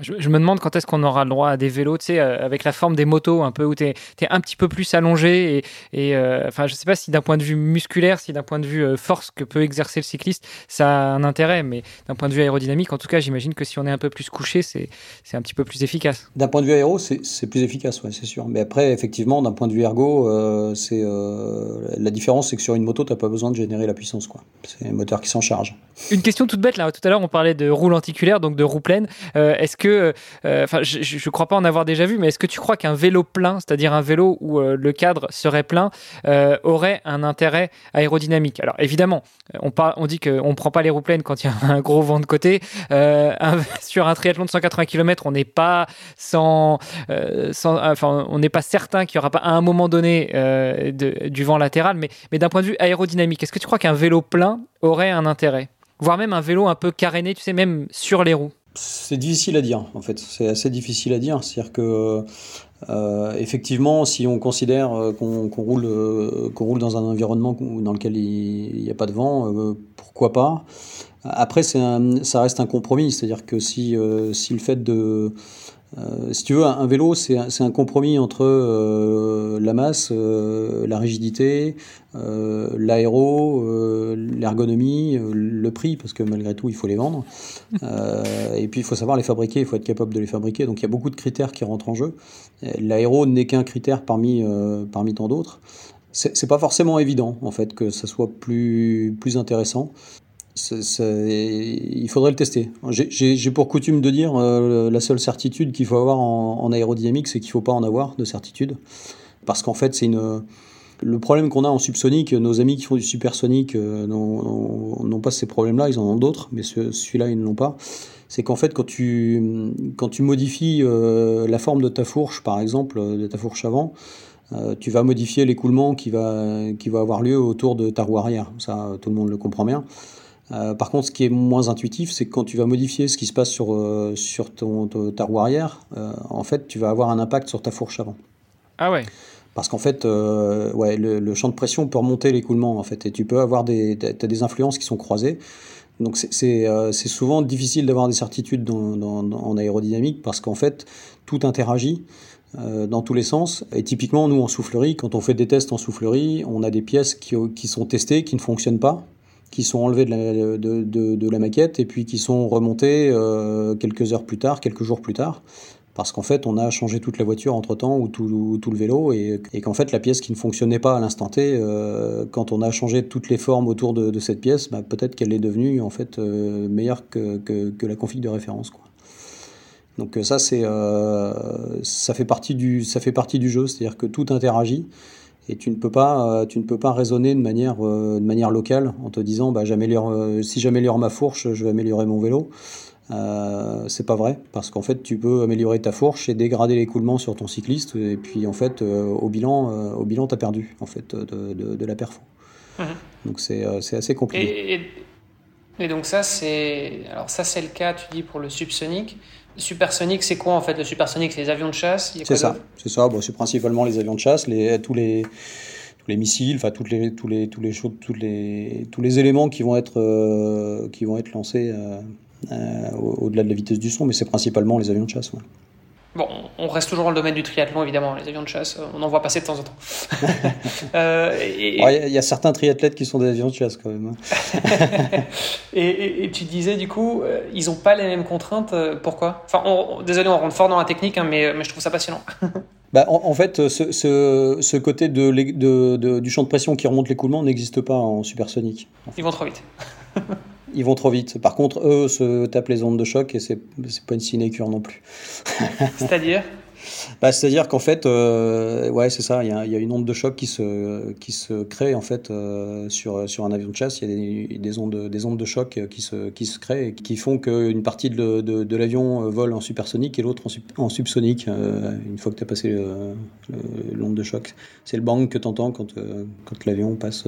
Je, me demande quand est-ce qu'on aura le droit à des vélos, tu sais, euh, avec la forme des motos, un peu où tu es, un petit peu plus allongé. Et, et euh, enfin, je sais pas si d'un point de vue musculaire, si d'un point de vue euh, force que peut exercer le cycliste, ça a un intérêt. Mais d'un point de vue aérodynamique, en tout cas, j'imagine que si on est un peu plus couché, c'est un petit peu plus efficace. D'un point de vue aéro, c'est plus efficace, ouais, c'est sûr. Mais après, effectivement, d'un point de vue ergo, c'est la différence, c'est que sur une moto, tu n'as pas besoin de générer la puissance. C'est le moteur qui s'en charge. Une question toute bête, là. Tout à l'heure, on parlait de roue lenticulaire, donc de roue pleine. est-ce que euh, je ne crois pas en avoir déjà vu, mais est-ce que tu crois qu'un vélo plein, c'est-à-dire un vélo où euh, le cadre serait plein, euh, aurait un intérêt aérodynamique? Alors évidemment, on, dit qu'on ne prend pas les roues pleines quand il y a un gros vent de côté. sur un triathlon de 180 km, on n'est pas enfin, on n'est pas certain qu'il n'y aura pas à un moment donné du vent latéral, mais d'un point de vue aérodynamique, est-ce que tu crois qu'un vélo plein aurait un intérêt? Voire même un vélo un peu caréné, tu sais, même sur les roues? C'est difficile à dire, en fait. C'est assez difficile à dire. C'est-à-dire que, euh, effectivement, si on considère euh, qu'on roule, euh, roule dans un environnement dans lequel il n'y a pas de vent, pourquoi pas? Après, ça reste un compromis. C'est-à-dire que si, si le fait de euh, si tu veux, un, vélo, c'est un, compromis entre euh, la masse, euh, la rigidité, l'aéro, l'ergonomie, le prix, parce que malgré tout, il faut les vendre. et puis, il faut savoir les fabriquer, il faut être capable de les fabriquer. Donc, il y a beaucoup de critères qui rentrent en jeu. L'aéro n'est qu'un critère parmi, parmi tant d'autres. C'est pas forcément évident, en fait, que ça soit plus, plus intéressant il faudrait le tester. J'ai pour coutume de dire euh, la seule certitude qu'il faut avoir en, aérodynamique, c'est qu'il ne faut pas en avoir de certitude. Parce qu'en fait, c'est une. Le problème qu'on a en subsonique, nos amis qui font du supersonique euh, n'ont pas ces problèmes-là, ils en ont d'autres, mais celui-là, ils ne l'ont pas. C'est qu'en fait, quand tu, modifies euh, la forme de ta fourche, par exemple, de ta fourche avant, tu vas modifier l'écoulement qui va, qui va avoir lieu autour de ta roue arrière. Ça, tout le monde le comprend bien. Euh, par contre, ce qui est moins intuitif, c'est que quand tu vas modifier ce qui se passe sur, euh, sur ton, ta roue arrière, euh, en fait, tu vas avoir un impact sur ta fourche avant. Ah ouais parce qu'en fait, ouais, le, champ de pression peut remonter l'écoulement, en fait, et tu peux avoir des, as des influences qui sont croisées. Donc c'est souvent difficile d'avoir des certitudes dans, en aérodynamique parce qu'en fait, tout interagit. dans tous les sens. Et typiquement, nous, en soufflerie, quand on fait des tests en soufflerie, on a des pièces qui, qui sont testées, qui ne fonctionnent pas, qui sont enlevés de la, maquette et puis qui sont remontés euh, quelques heures plus tard, quelques jours plus tard, parce qu'en fait on a changé toute la voiture entre temps ou tout, le vélo et, qu'en fait la pièce qui ne fonctionnait pas à l'instant T, euh, quand on a changé toutes les formes autour de, cette pièce, bah, peut-être qu'elle est devenue en fait euh, meilleure que, la config de référence. Donc ça c'est ça fait partie du jeu, c'est-à-dire que tout interagit et tu ne peux pas, euh, tu ne peux pas raisonner de manière, euh, de manière locale en te disant bah, j'améliore, euh, si j'améliore ma fourche, je vais améliorer mon vélo. Euh, c'est pas vrai parce qu'en fait tu peux améliorer ta fourche et dégrader l'écoulement sur ton cycliste et puis en fait au bilan au bilan t'as perdu en fait de, de, la perfo mhm. donc c'est assez compliqué et, et, donc ça c'est alors ça c'est le cas tu dis pour le subsonique Supersonique, c'est quoi en fait Le supersonique, c'est les avions de chasse? C'est ça, c'est ça. Bon, c'est principalement les avions de chasse, les, tous les tous les missiles, enfin toutes les tous les tous les choses, tous les tous les éléments qui vont être euh, qui vont être lancés euh, euh, au-delà de la vitesse du son, mais c'est principalement les avions de chasse. Bon, on reste toujours dans le domaine du triathlon, évidemment. Les avions de chasse, euh, on en voit passer de temps en temps. Euh, il y, a certains triathlètes qui sont des avions de chasse, quand même. Hein. et, tu disais, du coup, euh, ils n'ont pas les mêmes contraintes. pourquoi? Enfin, désolé, on rentre fort dans la technique, hein, mais, mais je trouve ça passionnant. bah, en, fait, ce, ce, côté de, de, du champ de pression qui remonte l'écoulement n'existe pas en supersonique. Ils vont trop vite. Ils vont trop vite. Par contre, eux se tapent les ondes de choc et c'est pas une sinécure non plus. C'est-à-dire? Bah, C'est-à-dire qu'en fait, euh, ouais, c'est ça, il y, a, une onde de choc qui se, qui se crée en fait euh, sur, sur un avion de chasse. Il y a des, ondes, des ondes de choc qui se, qui se créent et qui font qu'une partie de, de, l'avion vole en supersonique et l'autre en, subsonique euh, une fois que tu as passé l'onde de choc. C'est le bang que tu entends quand, quand l'avion passe.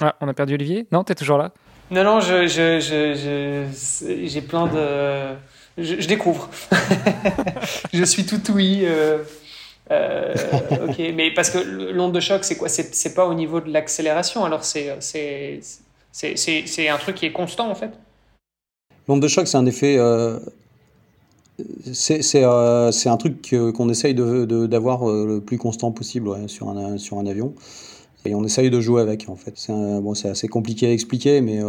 Ah, on a perdu Olivier? Non, tu es toujours là? Non, non, j'ai je, je, je, plein de. Je, découvre. je suis tout oui. Euh, euh, ok, mais parce que l'onde de choc, c'est quoi? C'est pas au niveau de l'accélération, alors c'est un truc qui est constant en fait L'onde de choc, c'est un effet. Euh, C'est un truc qu'on essaye d'avoir de, le plus constant possible sur, un, sur un avion. Et on essaye de jouer avec en fait. C'est bon, assez compliqué à expliquer, mais,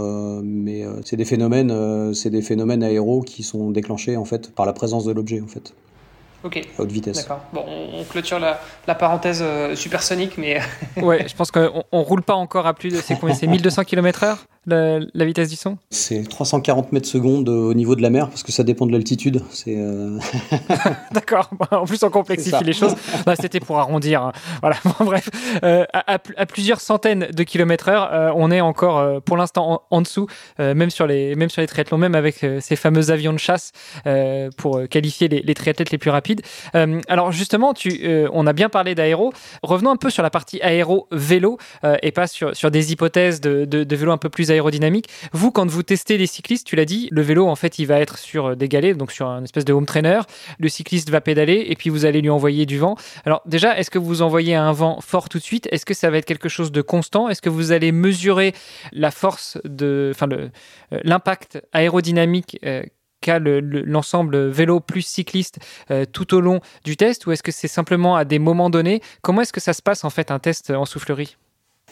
mais c'est des phénomènes, c'est des phénomènes aéros qui sont déclenchés en fait par la présence de l'objet en fait. Ok. À haute vitesse. D'accord. Bon, on, clôture la, la parenthèse supersonique, mais. ouais, je pense qu'on on roule pas encore à plus de. C'est combien C'est 1200 km/h la, vitesse du son? C'est 340 mètres secondes au niveau de la mer, parce que ça dépend de l'altitude. C'est euh, D'accord. En plus, on complexifie les choses. C'était pour arrondir. Hein. Voilà. bref, euh, à, plusieurs centaines de kilomètres heure, euh, on est encore, pour l'instant, en, dessous, même sur les, même sur les triathlons, même avec ces fameux avions de chasse pour qualifier les, les, triathlètes les plus rapides. alors justement, tu, on a bien parlé d'aéro. Revenons un peu sur la partie aéro vélo et pas sur, sur des hypothèses de, de, de vélo un peu plus aérodynamique. Vous, quand vous testez les cyclistes, tu l'as dit, le vélo, en fait, il va être sur des galets, donc sur un espèce de home trainer. Le cycliste va pédaler et puis vous allez lui envoyer du vent. Alors déjà, est-ce que vous envoyez un vent fort tout de suite? Est-ce que ça va être quelque chose de constant? Est-ce que vous allez mesurer la force de, enfin, euh, l'impact aérodynamique euh, qu'a l'ensemble vélo plus cycliste euh, tout au long du test? Ou est-ce que c'est simplement à des moments donnés? Comment est-ce que ça se passe en fait un test en soufflerie?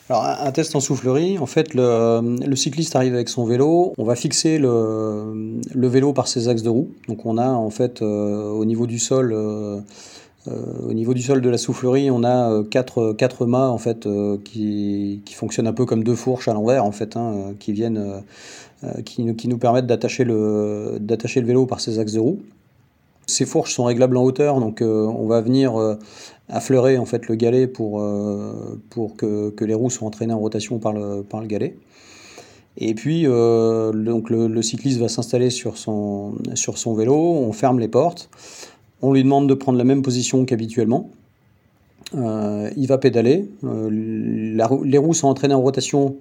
Alors, un test en soufflerie, en fait, le, cycliste arrive avec son vélo. On va fixer le, vélo par ses axes de roue. Donc, on a en fait euh, au niveau du sol, euh, euh, au niveau du sol de la soufflerie, on a quatre, quatre mâts en fait qui, fonctionnent un peu comme deux fourches à l'envers en fait, hein, qui viennent, qui, qui, nous permettent d'attacher le, d'attacher le vélo par ses axes de roue. Ces fourches sont réglables en hauteur, donc on va venir affleurer en fait le galet pour, euh, pour que, que, les roues soient entraînées en rotation par le, par le galet. Et puis euh, donc le, cycliste va s'installer sur son, sur son vélo, on ferme les portes, on lui demande de prendre la même position qu'habituellement. Euh, il va pédaler, les roues sont entraînées en rotation.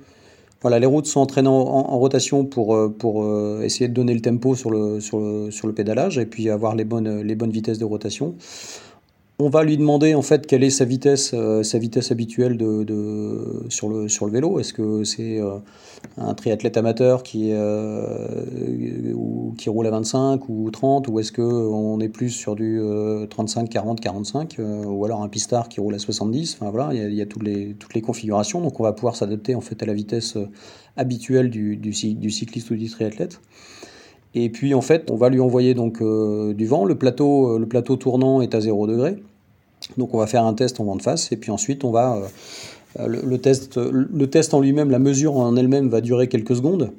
Voilà, les roues sont entraînées en, rotation pour, pour essayer de donner le tempo sur le, sur le, sur le pédalage et puis avoir les bonnes, les bonnes vitesses de rotation. On va lui demander en fait quelle est sa vitesse, euh, sa vitesse habituelle de, sur, le, sur le vélo. Est-ce que c'est euh, un triathlète amateur qui, euh, qui roule à 25 ou 30 ou est-ce qu'on est plus sur du 35, 40, 45 ou alors un pistard qui roule à 70 Enfin voilà, il y a, toutes, les, toutes les configurations. Donc on va pouvoir s'adapter en fait à la vitesse habituelle du, du, du cycliste ou du triathlète. Et puis en fait, on va lui envoyer donc euh, du vent. Le plateau, euh, le plateau tournant est à 0 degré. Donc on va faire un test en vent de face. Et puis ensuite, on va euh, le, test, le test en lui-même, la mesure en elle-même va durer quelques secondes.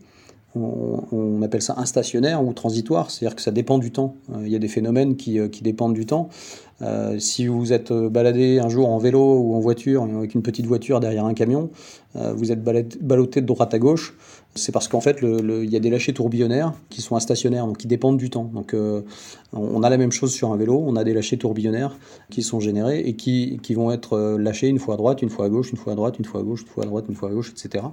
On, appelle ça instationnaire ou transitoire, c'est-à-dire que ça dépend du temps. Il y a des phénomènes qui, dépendent du temps. si vous êtes baladé un jour en vélo ou en voiture, avec une petite voiture derrière un camion, vous êtes ballotté de droite à gauche, c'est parce qu'en fait, il y a des lâchers tourbillonnaires qui sont instationnaires, donc qui dépendent du temps. Donc, euh, on a la même chose sur un vélo, on a des lâchers tourbillonnaires qui sont générés et qui, vont être euh, lâchés une fois à droite, une fois à gauche, une fois à droite, une fois à gauche, une fois à droite, une fois à gauche, etc.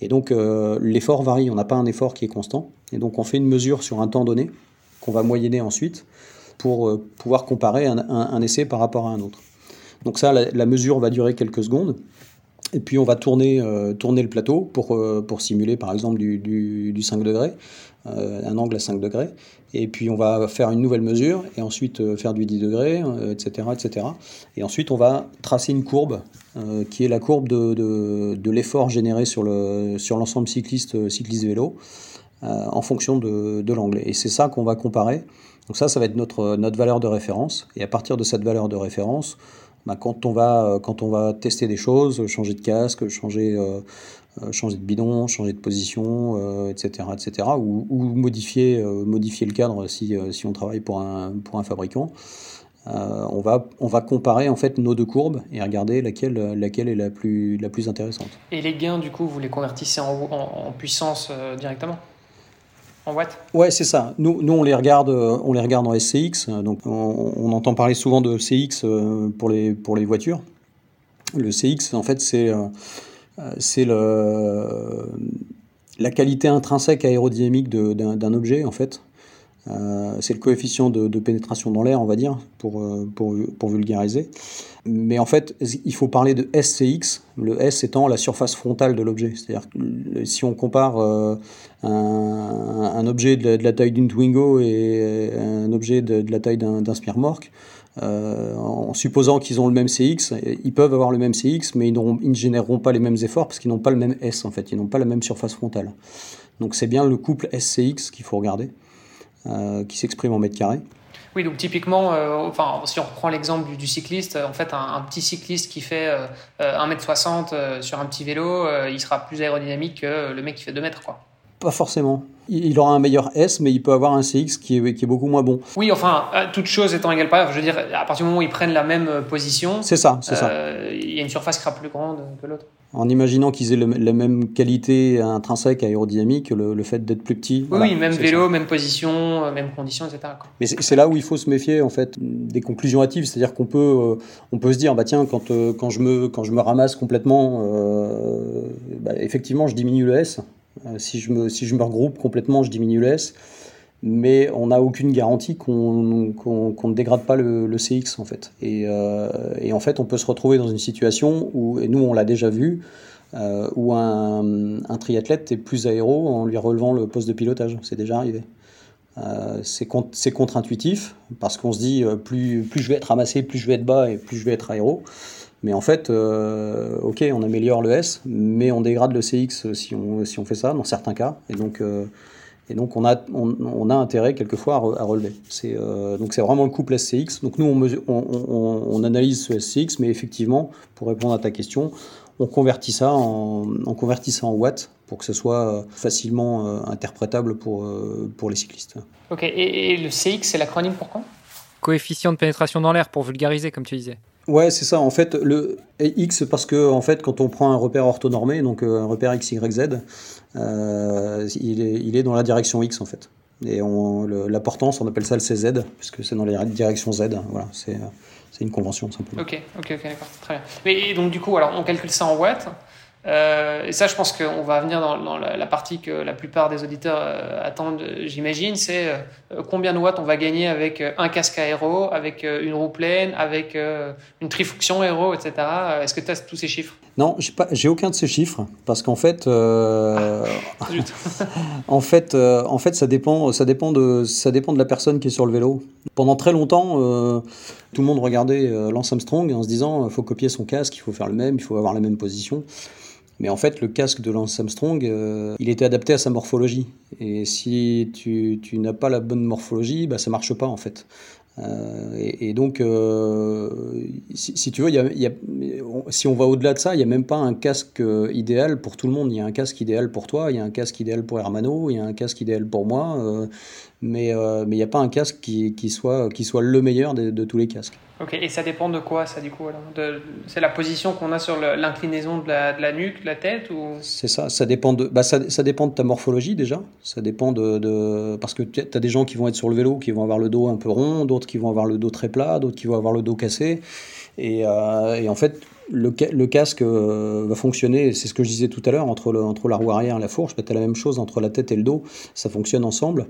Et donc, euh, l'effort varie, on n'a pas un effort qui est constant. Et donc, on fait une mesure sur un temps donné qu'on va moyenner ensuite pour pouvoir comparer un, essai par rapport à un autre. Donc ça, la mesure va durer quelques secondes. Et puis on va tourner, euh, le plateau pour, euh, pour simuler par exemple du, du, 5 degrés, euh, un angle à 5 degrés. Et puis on va faire une nouvelle mesure et ensuite faire du 10 degrés, etc., etc. Et ensuite on va tracer une courbe qui est la courbe de, l'effort généré sur l'ensemble cycliste, cycliste vélo en fonction de, de l'angle. Et c'est ça qu'on va comparer. Donc ça, ça va être notre, notre valeur de référence. Et à partir de cette valeur de référence, bah, quand, on va, euh, quand on va tester des choses, changer de casque, changer, euh, euh, de bidon, changer de position, etc., etc., ou, modifier, le cadre si, on travaille pour un, fabricant. on, va, comparer en fait nos deux courbes et regarder laquelle, est la plus, intéressante. Et les gains, du coup, vous les convertissez en, puissance directement? Ouais, c'est ça. Nous, nous, on les regarde, euh, on les regarde en SCX. Donc, on, entend parler souvent de CX euh, pour les pour les voitures. Le CX, en fait, c'est euh, c'est le la qualité intrinsèque aérodynamique d'un objet, en fait. C'est le coefficient de, pénétration dans l'air, on va dire, pour, pour, pour, vulgariser. Mais en fait, il faut parler de SCX, le S étant la surface frontale de l'objet. C'est-à-dire que si on compare un, un, objet de la, taille d'une Twingo et un objet de, la taille d'un Smirmork, euh, en supposant qu'ils ont le même CX, ils peuvent avoir le même CX, mais ils, ils ne généreront pas les mêmes efforts parce qu'ils n'ont pas le même S en fait, ils n'ont pas la même surface frontale. Donc c'est bien le couple SCX qu'il faut regarder, euh, qui s'exprime en mètres carrés. Oui, donc typiquement, euh, enfin, si on reprend l'exemple du, cycliste, en fait, un, petit cycliste qui fait 1m60 sur un petit vélo, il sera plus aérodynamique que le mec qui fait 2 mètres, quoi. Pas forcément. Il aura un meilleur S, mais il peut avoir un CX qui est, qui est beaucoup moins bon. Oui, enfin, euh, toute chose étant égale par je veux dire, à partir du moment où ils prennent la même euh, position, c'est ça, c'est ça. Euh, il y a une surface qui sera plus grande que l'autre. En imaginant qu'ils aient la même qualité intrinsèque aérodynamique, le, le fait d'être plus petit. Oui, même vélo, même position, même condition, etc. Mais c'est là où il faut se méfier en fait des conclusions hâtives, c'est-à-dire qu'on peut, on peut se dire, bah tiens, quand, quand, je me, quand je me ramasse complètement, bah, effectivement, je diminue le S. Euh, si, je me, si je me regroupe complètement, je diminue le S. Mais on n'a aucune garantie qu'on ne dégrade pas le, CX en fait. Euh, et, en fait, on peut se retrouver dans une situation où, et nous on l'a déjà vu, euh, où un, triathlète est plus aéro en lui relevant le poste de pilotage. C'est déjà arrivé. c'est contre-intuitif parce qu'on se dit plus, plus je vais être ramassé, plus je vais être bas et plus je vais être aéro. Mais en fait, euh, ok, on améliore le S, mais on dégrade le CX si on, si on fait ça, dans certains cas. Et donc, euh, et donc on, a, on, a intérêt quelquefois à, relever. C'est, euh, donc c'est vraiment le couple SCX. Donc nous, on, on, analyse ce SCX, mais effectivement, pour répondre à ta question, on convertit ça en, on convertit ça en watts pour que ce soit facilement interprétable pour, pour les cyclistes. Ok, et, et le CX, c'est l'acronyme pour quoi? Coefficient de pénétration dans l'air, pour vulgariser, comme tu disais. Ouais, c'est ça. En fait, le X, parce que en fait, quand on prend un repère orthonormé, donc euh, un repère X, Y, Z, euh, il, est, il est dans la direction X, en fait. Et on appelle ça le CZ, puisque c'est dans la direction Z. Voilà, c'est une convention, simplement. Ok, ok, ok, d'accord. Très bien. Et donc, du coup, alors, on calcule ça en watts. Euh, et ça, je pense qu'on va venir dans, la, partie que la plupart des auditeurs euh, attendent, j'imagine, c'est euh, combien de watts on va gagner avec un casque aéro, avec une roue pleine, avec une trifonction aéro, etc. Est-ce que tu as tous ces chiffres? Non, j'ai aucun de ces chiffres parce qu'en fait, ah, en fait, en fait, ça dépend, ça dépend de, ça dépend de la personne qui est sur le vélo. Pendant très longtemps, tout le monde regardait Lance Armstrong en se disant, il faut copier son casque, il faut faire le même, il faut avoir la même position. Mais en fait, le casque de Lance Armstrong, euh, il était adapté à sa morphologie. Et si tu, tu n'as pas la bonne morphologie, bah, ça marche pas en fait. Euh, et, donc, euh, si, tu veux, y a, si on va au-delà de ça, il n'y a même pas un casque idéal pour tout le monde. Il y a un casque idéal pour toi, il y a un casque idéal pour Hermano, il y a un casque idéal pour moi mais il n'y a pas un casque qui, qui, soit, qui soit le meilleur de, tous les casques. Ok, et ça dépend de quoi ça du coup C'est la position qu'on a sur l'inclinaison de la, nuque, de la tête. C'est ça, ça dépend, de, bah ça, dépend de ta morphologie déjà, ça dépend de... parce que tu as des gens qui vont être sur le vélo, qui vont avoir le dos un peu rond, d'autres qui vont avoir le dos très plat, d'autres qui vont avoir le dos cassé, et, euh, en fait le, casque euh, va fonctionner, c'est ce que je disais tout à l'heure, entre, entre la roue arrière et la fourche, tu as la même chose entre la tête et le dos, ça fonctionne ensemble.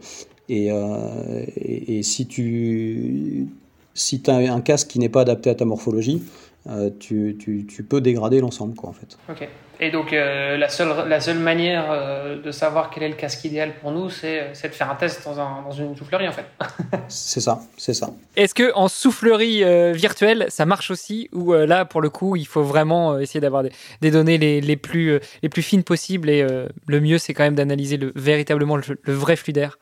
Et, euh, et, si tu si as un casque qui n'est pas adapté à ta morphologie, euh, tu, tu, tu, peux dégrader l'ensemble, quoi, en fait. Ok. Et donc, euh, la, seule, la seule manière de savoir quel est le casque idéal pour nous, c'est, de faire un test dans, un, dans une soufflerie, en fait. c'est ça, c'est ça. Est-ce que en soufflerie virtuelle, ça marche aussi Ou là, pour le coup, il faut vraiment essayer d'avoir des, des, données les, les, plus, les plus fines possibles et le mieux, c'est quand même d'analyser le, véritablement le, le vrai flux d'air?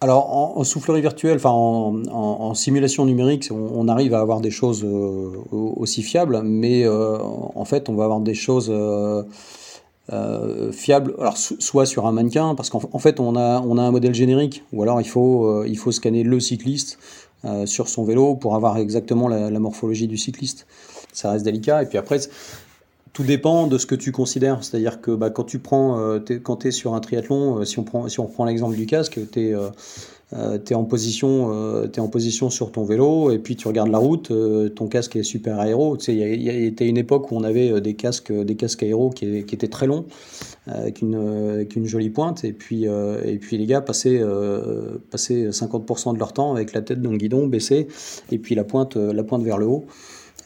Alors en, soufflerie virtuelle, enfin en, simulation numérique, on, arrive à avoir des choses euh, aussi fiables, mais euh, en fait on va avoir des choses euh, fiables, alors soit sur un mannequin, parce qu'en fait on a, un modèle générique, ou alors il faut, il scanner le cycliste sur son vélo pour avoir exactement la, la morphologie du cycliste. Ça reste délicat, et puis après tout dépend de ce que tu considères. C'est-à-dire que bah, quand tu prends, euh, quand tu es sur un triathlon, euh, si, on prend, si prend l'exemple du casque, tu es, euh, es, en position, es en position sur ton vélo et puis tu regardes la route, ton casque est super aéro. Tu il y, a été une époque où on avait des casques, des casques aéro qui, étaient très longs, avec une, avec une jolie pointe. Et puis, et puis les gars passaient, passaient 50% de leur temps avec la tête dans le guidon, baissée, et puis la pointe, la pointe vers le haut.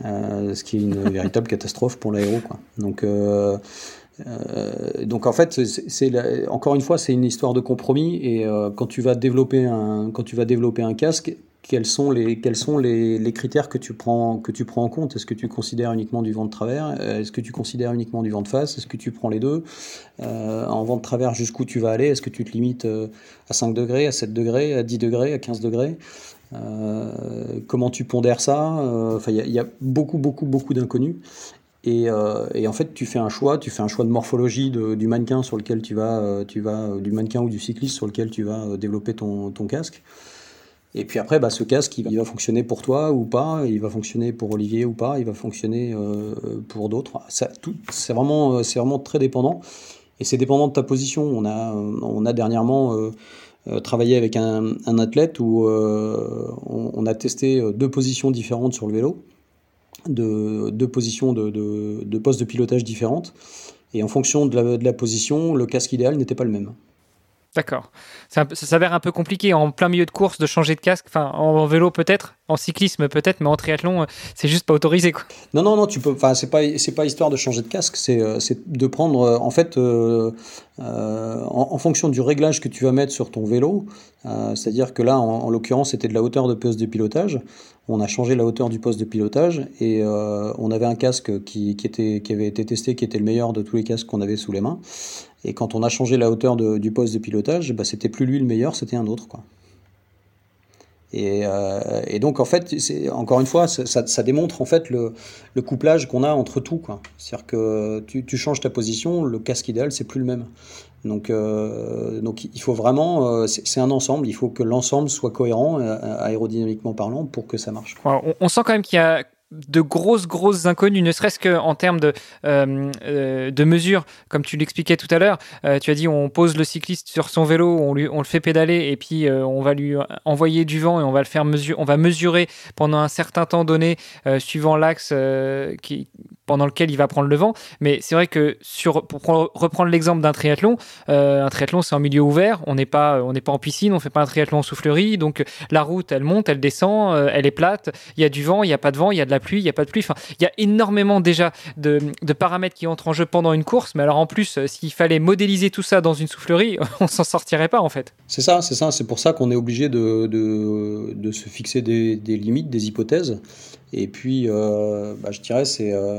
Ce qui est une véritable catastrophe pour l'aéro. Donc, euh, donc en fait, encore une fois, c'est une histoire de compromis. Et euh, quand tu vas développer un, quand tu vas développer un casque, quels sont les, quels sont les, critères que tu prends, que tu prends en compte? Est-ce que tu considères uniquement du vent de travers? Est-ce que tu considères uniquement du vent de face? Est-ce que tu prends les deux? Euh, En vent de travers, jusqu'où tu vas aller? Est-ce que tu te limites à 5 degrés, à 7 degrés, à 10 degrés, à 15 degrés? Comment tu pondères ça Enfin, il y, a beaucoup, beaucoup, beaucoup d'inconnus. Euh, et, en fait, tu fais un choix, tu fais un choix de morphologie du mannequin sur lequel tu vas, euh, tu vas, euh, du mannequin ou du cycliste sur lequel tu vas développer ton, casque. Et puis après, bah, ce casque, il va, fonctionner pour toi ou pas, il va fonctionner pour Olivier ou pas, il va fonctionner pour d'autres. C'est vraiment, vraiment très dépendant. Et c'est dépendant de ta position. On a, on a dernièrement travaillé avec un, athlète où on, on, a testé deux positions différentes sur le vélo de deux positions de, postes de pilotage différentes. Et en fonction de la position, le casque idéal n'était pas le même. D'accord. Ça, s'avère un peu compliqué en plein milieu de course de changer de casque. Enfin, en, vélo peut-être, en cyclisme peut-être, mais en triathlon, euh, c'est juste pas autorisé. Quoi. Non, non, non, tu peux. Enfin, c'est pas, c'est pas histoire de changer de casque. C'est, euh, de prendre, euh, en fait, en, fonction du réglage que tu vas mettre sur ton vélo. c'est-à-dire que là, en, l'occurrence, c'était de la hauteur de poste de pilotage. On a changé la hauteur du poste de pilotage et on avait un casque qui, était, qui avait été testé, qui était le meilleur de tous les casques qu'on avait sous les mains. Et quand on a changé la hauteur du poste de pilotage, bah, c'était plus lui le meilleur, c'était un autre. Quoi. Et, euh, donc en fait, encore une fois, ça, démontre en fait le, le couplage qu'on a entre tout. C'est-à-dire que tu, changes ta position, le casque idéal, c'est plus le même. Donc, euh, donc il faut vraiment, euh, c'est un ensemble, il faut que l'ensemble soit cohérent aérodynamiquement parlant pour que ça marche. On, sent quand même qu'il y a de grosses, grosses inconnues, ne serait-ce qu'en termes de, euh, euh, de mesures, comme tu l'expliquais tout à l'heure. Euh, tu as dit on pose le cycliste sur son vélo, on, lui, on le fait pédaler et puis on va lui envoyer du vent et on va le faire mesurer, on va mesurer pendant un certain temps donné, suivant l'axe qui, pendant lequel il va prendre le vent. Mais c'est vrai que pour reprendre l'exemple d'un triathlon, un triathlon c'est en milieu ouvert, on n'est pas, pas en piscine, on fait pas un triathlon en soufflerie, donc la route elle monte, elle descend, elle est plate, il y a du vent, il n'y a pas de vent, il y a de la pluie, il n'y a pas de pluie. Enfin, il y a énormément déjà de, paramètres qui entrent en jeu pendant une course. Mais alors en plus, euh, s'il fallait modéliser tout ça dans une soufflerie, on s'en sortirait pas en fait. C'est ça, c'est ça. C'est pour ça qu'on est obligé de, de, se fixer des, limites, des hypothèses. Et puis, euh, bah, je dirais, c'est euh,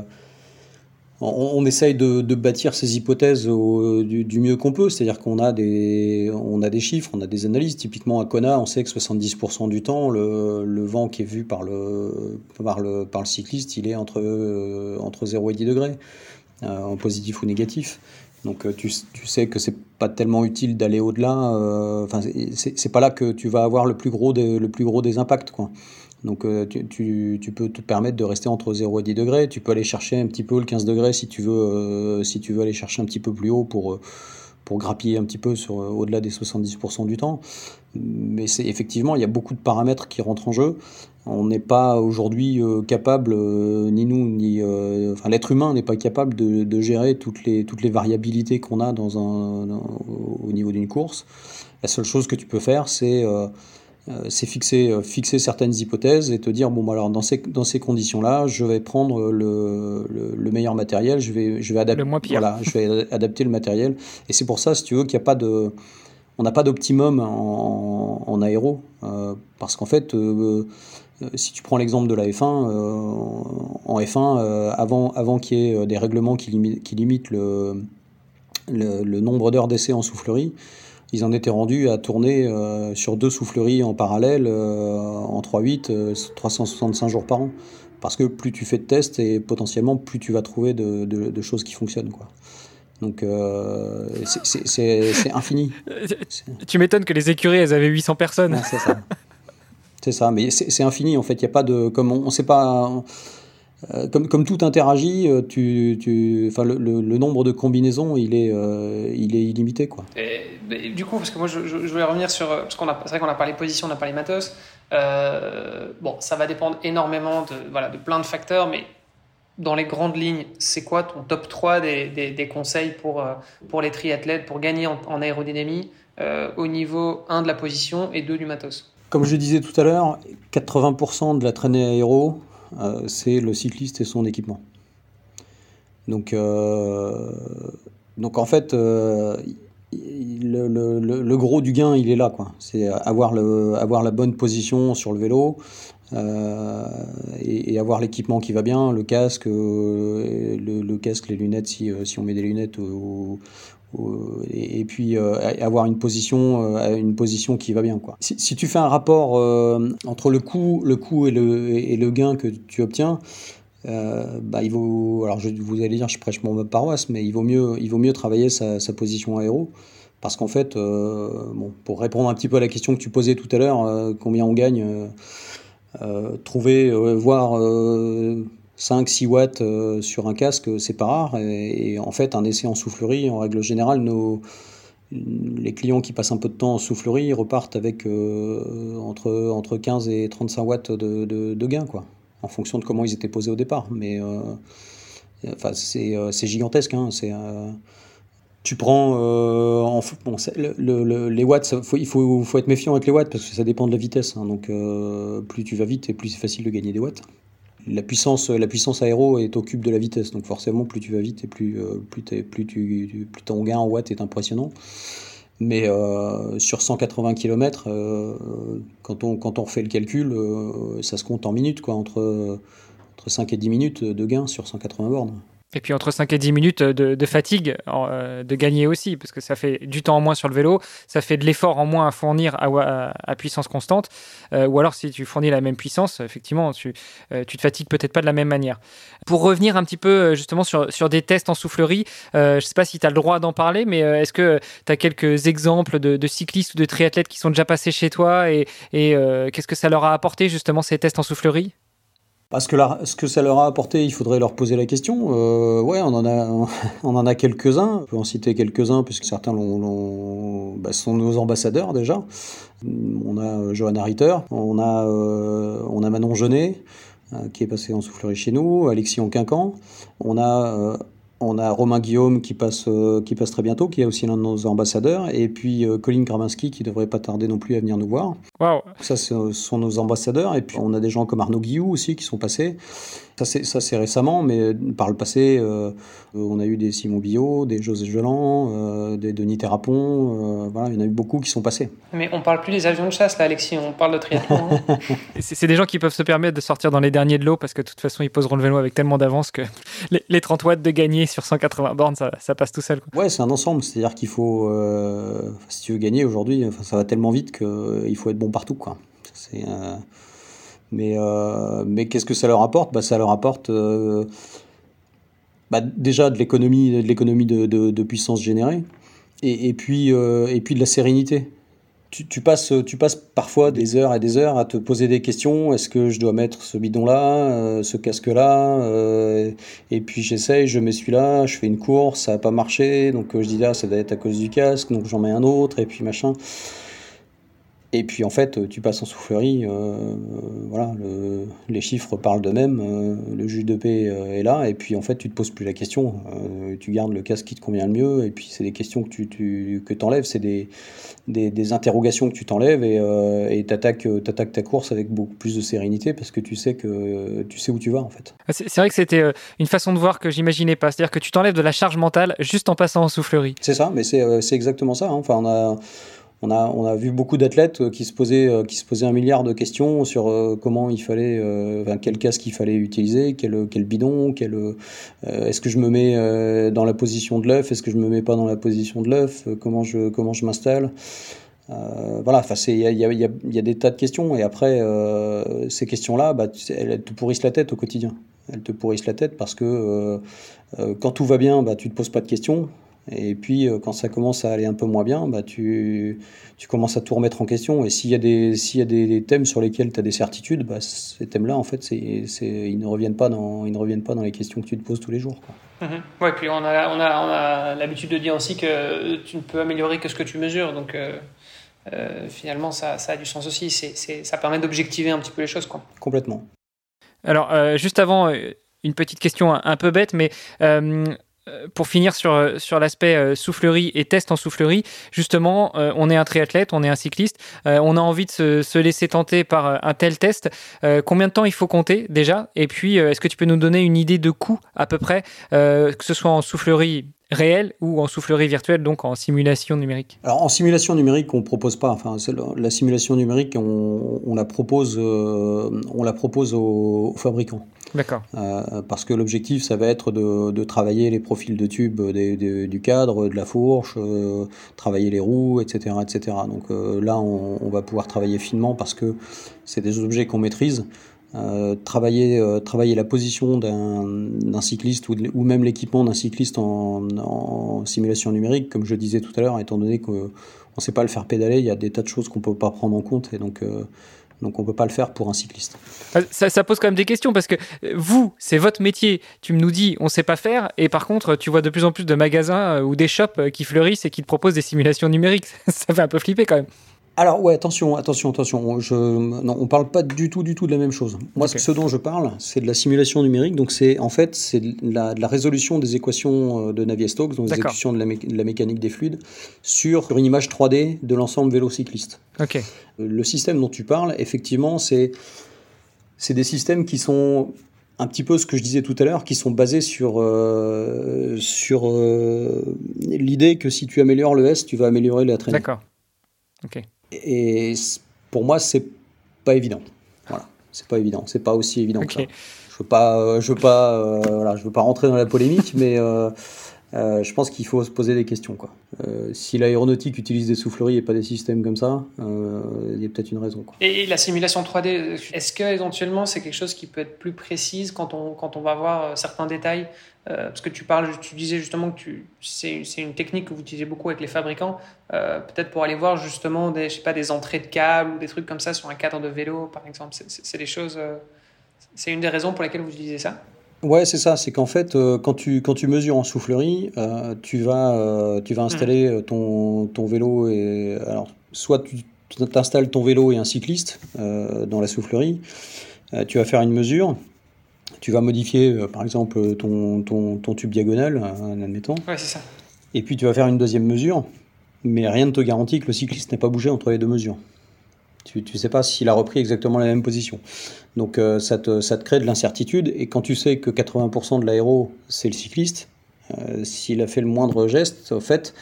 on, essaye de, bâtir ces hypothèses du, mieux qu'on peut, c'est-à-dire qu'on a des, a des chiffres, on a des analyses. Typiquement à Kona, on sait que 70% du temps, le, vent qui est vu par le, par le, par le cycliste, il est entre, euh, entre 0 et 10 degrés, euh, en positif ou négatif. Donc euh, tu, tu sais que c'est pas tellement utile d'aller au-delà. Enfin, c'est pas là que tu vas avoir le plus gros des, le plus gros des impacts, quoi. Donc euh, tu, peux te permettre de rester entre 0 et 10 degrés. Tu peux aller chercher un petit peu le 15 degrés si tu veux, euh, si tu veux aller chercher un petit peu plus haut pour, euh, pour grappiller un petit peu sur, au-delà des 70% du temps. Mais c'est effectivement, il y a beaucoup de paramètres qui rentrent en jeu. On n'est pas aujourd'hui capable, ni nous, ni enfin, l'être humain n'est pas capable de, gérer toutes les, toutes les variabilités qu'on a dans un, au niveau d'une course. La seule chose que tu peux faire, c'est c'est fixer, euh, fixer certaines hypothèses et te dire bon bah, alors dans ces, dans ces conditions-là, je vais prendre le, le, meilleur matériel, je vais, je vais adapter, voilà, je vais adapter le matériel. Et c'est pour ça, si tu veux, qu'il n'y a pas de, on n'a pas d'optimum en, en, aéro, euh, parce qu'en fait, si tu prends l'exemple de la F1, en F1, avant, avant qu'il y ait des règlements qui, limitent, qui limitent le, le, le nombre d'heures d'essai en soufflerie, ils en étaient rendus à tourner euh, sur deux souffleries en parallèle euh, en 3-8, 365 euh, jours par an. Parce que plus tu fais de tests et potentiellement plus tu vas trouver de, choses qui fonctionnent. Quoi. Donc c'est infini. Tu m'étonnes que les écuries, elles avaient 800 personnes. c'est ça. c'est ça, mais c'est infini en fait. Il n'y a pas de. Comme on ne sait pas euh, comme, comme tout interagit, euh, tu, tu, enfin, le, le, nombre de combinaisons, il est, euh, il est illimité. Quoi. Et, du coup, parce que moi, je, je, voulais revenir sur. Parce qu'on a, c'est vrai qu'on a parlé position, on a parlé matos. Euh, bon, ça va dépendre énormément de, voilà, de plein de facteurs, mais dans les grandes lignes, c'est quoi ton top 3 des, des, des conseils pour, pour les triathlètes, pour gagner en, en aérodynamie au niveau 1 de la position et 2 du matos? Comme je disais tout à l'heure, 80% de la traînée aéro, c'est le cycliste et son équipement. Donc, euh, donc en fait, euh, le, le, le, gros du gain, il est là. C'est avoir, avoir la bonne position sur le vélo euh, et, avoir l'équipement qui va bien, le casque, le, casque, les lunettes si, si on met des lunettes ou, et, puis euh, avoir une position, euh, une position qui va bien. Quoi. Si, tu fais un rapport euh, entre le coût, le coût et, le, et le gain que tu obtiens, bah, il vaut, alors je, vous allez dire, je prêche mon paroisse, mais il vaut mieux, il vaut mieux travailler sa, sa position aéro. Parce qu'en fait, bon, pour répondre un petit peu à la question que tu posais tout à l'heure, combien on gagne, trouver, voir 5-6 watts euh, sur un casque, c'est pas rare. Et, en fait, un essai en soufflerie, en règle générale, nos, les clients qui passent un peu de temps en soufflerie repartent avec euh, entre, entre 15 et 35 watts de, de, gain, quoi, en fonction de comment ils étaient posés au départ. Mais euh, enfin, c'est gigantesque. Hein, c'est tu prends en, bon, le, le, les watts, faut, il faut, être méfiant avec les watts parce que ça dépend de la vitesse. Hein, donc plus tu vas vite et plus c'est facile de gagner des watts la puissance, aéro est au cube de la vitesse, donc forcément plus tu vas vite et plus, euh, plus, tu, plus ton gain en watts est impressionnant. Mais euh, sur 180 km, euh, quand, on, quand refait le calcul, ça se compte en minutes, quoi, entre, entre 5 et 10 minutes de gain sur 180 bornes. Et puis entre 5 et 10 minutes de, fatigue, euh, de gagner aussi, parce que ça fait du temps en moins sur le vélo, ça fait de l'effort en moins à fournir à, puissance constante, euh, ou alors si tu fournis la même puissance, effectivement, tu, euh, tu te fatigues peut-être pas de la même manière. Pour revenir un petit peu euh, justement sur, sur des tests en soufflerie, je sais pas si tu as le droit d'en parler, mais est-ce que tu as quelques exemples de, cyclistes ou de triathlètes qui sont déjà passés chez toi et qu'est-ce que ça leur a apporté justement ces tests en soufflerie? Parce que là, ce que ça leur a apporté, il faudrait leur poser la question. Euh, ouais, on en a, on en a quelques-uns. On peut en citer quelques-uns puisque certains bah, sont nos ambassadeurs déjà. On a euh, Johanna Ritter, on a, euh, on a Manon Genet euh, qui est passé en soufflerie chez nous, Alexis Onquincan. On a on a Romain Guillaume qui passe, euh, qui passe très bientôt, qui est aussi l'un de nos ambassadeurs, et puis euh, Colin Kraminski qui devrait pas tarder non plus à venir nous voir. Wow. Ça, ce sont nos ambassadeurs, et puis on a des gens comme Arnaud Guillou aussi qui sont passés. Ça, c'est, ça, c'est récemment, mais par le passé, euh, on a eu des Simon Billot, des José Gelant, euh, des Denis Terrapon, euh, voilà, il y en a eu beaucoup qui sont passés. Mais on parle plus des avions de chasse, là, Alexis, on parle de triathlon. Hein. c'est, c'est des gens qui peuvent se permettre de sortir dans les derniers de l'eau, parce que de toute façon, ils poseront le vélo avec tellement d'avance que les, les 30 watts de gagner sur 180 bornes, ça, ça passe tout seul. Quoi. Ouais, c'est un ensemble, c'est-à-dire qu'il faut, euh, si tu veux gagner aujourd'hui, ça va tellement vite qu'il faut être bon partout, quoi. C'est... Mais, euh, mais qu'est-ce que ça leur apporte? Bah, Ça leur apporte euh, bah, déjà de l'économie de, de, puissance générée et, puis, euh, et puis de la sérénité. Tu, passes, tu passes parfois des heures et des heures à te poser des questions. Est-ce que je dois mettre ce bidon-là, ce casque-là Et puis j'essaye, je mets celui-là, je fais une course, ça n'a pas marché. Donc je dis là, ça doit être à cause du casque, donc j'en mets un autre, et puis machin. Et puis en fait, tu passes en soufflerie, euh, voilà, le, les chiffres parlent d'eux-mêmes, euh, le juge de paix euh, est là, et puis en fait, tu te poses plus la question, tu gardes le casque qui te convient le mieux, et puis c'est des questions que tu, tu que enlèves, c'est des, des, des, interrogations que tu t'enlèves, et tu attaques, attaques ta course avec beaucoup plus de sérénité, parce que tu sais, que, tu sais où tu vas en fait. Ah, c'est vrai que c'était une façon de voir que j'imaginais pas, c'est-à-dire que tu t'enlèves de la charge mentale juste en passant en soufflerie. C'est ça, mais c'est exactement ça, hein. enfin on a on a, vu beaucoup d'athlètes euh, qui se posaient euh, qui se posaient un milliard de questions sur euh, comment il fallait enfin, quel casque il fallait utiliser quel, bidon quel est-ce que je me mets dans la position de l'œuf est-ce que je me mets pas dans la position de l'œuf comment je m'installe voilà, il y a, y, a, y des tas de questions et après ces questions-là, bah, elles, te pourrissent la tête au quotidien. Elles te pourrissent la tête parce que quand tout va bien, bah, tu te poses pas de questions Et puis, quand ça commence à aller un peu moins bien, bah, tu, tu commences à tout remettre en question. Et s'il y a des, s'il y a des, thèmes sur lesquels tu as des certitudes, bah, ces thèmes-là, en fait, c'est, c'est, ils, ne reviennent pas dans, ils ne reviennent pas dans les questions que tu te poses tous les jours. Quoi. Mhm. Ouais, puis on a, on, a, on a l'habitude de dire aussi que tu ne peux améliorer que ce que tu mesures. Donc, euh, euh, finalement, ça, ça, a du sens aussi. C'est, c'est, ça permet d'objectiver un petit peu les choses. Quoi. Complètement. Alors, euh, juste avant, une petite question un, peu bête, mais euh, pour finir sur, euh, sur l'aspect euh, soufflerie et test en soufflerie, justement, on est un triathlète, on est un cycliste, on a envie de se, laisser tenter par un tel test. combien de temps il faut compter déjà? Et puis, est-ce que tu peux nous donner une idée de coût à peu près, que ce soit en soufflerie réelle ou en soufflerie virtuelle, donc en simulation numérique? Alors en simulation numérique, on propose pas. Enfin, la simulation numérique, on, la propose, on la propose aux fabricants. D'accord. Euh, parce que l'objectif, ça va être de, travailler les profils de tubes du cadre, de la fourche, euh, travailler les roues, etc. etc. Donc euh, là, on, va pouvoir travailler finement parce que c'est des objets qu'on maîtrise. travailler, travailler la position d'un cycliste ou, même l'équipement d'un cycliste en, simulation numérique, comme je disais tout à l'heure, étant donné qu'on ne sait pas le faire pédaler, il y a des tas de choses qu'on ne peut pas prendre en compte. Et donc, donc on ne peut pas le faire pour un cycliste. Ah, ça, pose quand même des questions parce que euh, vous, c'est votre métier. Tu nous dis on ne sait pas faire et par contre tu vois de plus en plus de magasins euh, ou des shops euh, qui fleurissent et qui te proposent des simulations numériques. ça fait un peu flipper quand même. Alors ouais, attention, attention, attention. Je, non, on parle pas du tout, du tout de la même chose. Moi, ce dont je parle, c'est de la simulation numérique. Donc c'est en fait c'est de la, résolution des équations de Navier-Stokes, donc des équations de la, mécanique des fluides, sur une image 3D de l'ensemble vélo-cycliste. Ok. Le système dont tu parles, effectivement, c'est c'est des systèmes qui sont un petit peu ce que je disais tout à l'heure, qui sont basés sur, euh, sur euh, l'idée que si tu améliores le S, tu vas améliorer la traînée. D'accord. Ok. Et pour moi, c'est pas évident. Voilà, c'est pas évident. C'est pas aussi évident que ça. Je veux pas, euh, je veux pas, euh, voilà, je veux pas rentrer dans la polémique, mais euh, je pense qu'il faut se poser des questions. Quoi. si l'aéronautique utilise des souffleries et pas des systèmes comme ça, il y a peut-être une raison. Et, la simulation 3D, est-ce que éventuellement c'est quelque chose qui peut être plus précise quand on, quand on va voir certains détails euh, parce que tu parles, tu disais justement que c'est, une technique que vous utilisez beaucoup avec les fabricants, euh, peut-être pour aller voir justement des, je sais pas, des entrées de câbles ou des trucs comme ça sur un cadre de vélo, par exemple. C'est, des choses. Euh, c'est une des raisons pour lesquelles vous utilisez ça? Ouais, c'est ça. C'est qu'en fait, quand tu quand tu mesures en soufflerie, tu vas tu vas installer hmm. ton, ton vélo et alors soit tu t'installes ton vélo et un cycliste dans la soufflerie. tu vas faire une mesure tu vas modifier, euh, par exemple, ton, ton, ton, tube diagonal, en admettant. Ouais, c'est ça. Et puis tu vas faire une deuxième mesure, mais rien ne te garantit que le cycliste n'ait pas bougé entre les deux mesures. Tu ne sais pas s'il a repris exactement la même position. Donc euh, ça, te, ça, te, crée de l'incertitude, et quand tu sais que 80% de l'aéro, c'est le cycliste, euh, s'il a fait le moindre geste, au fait...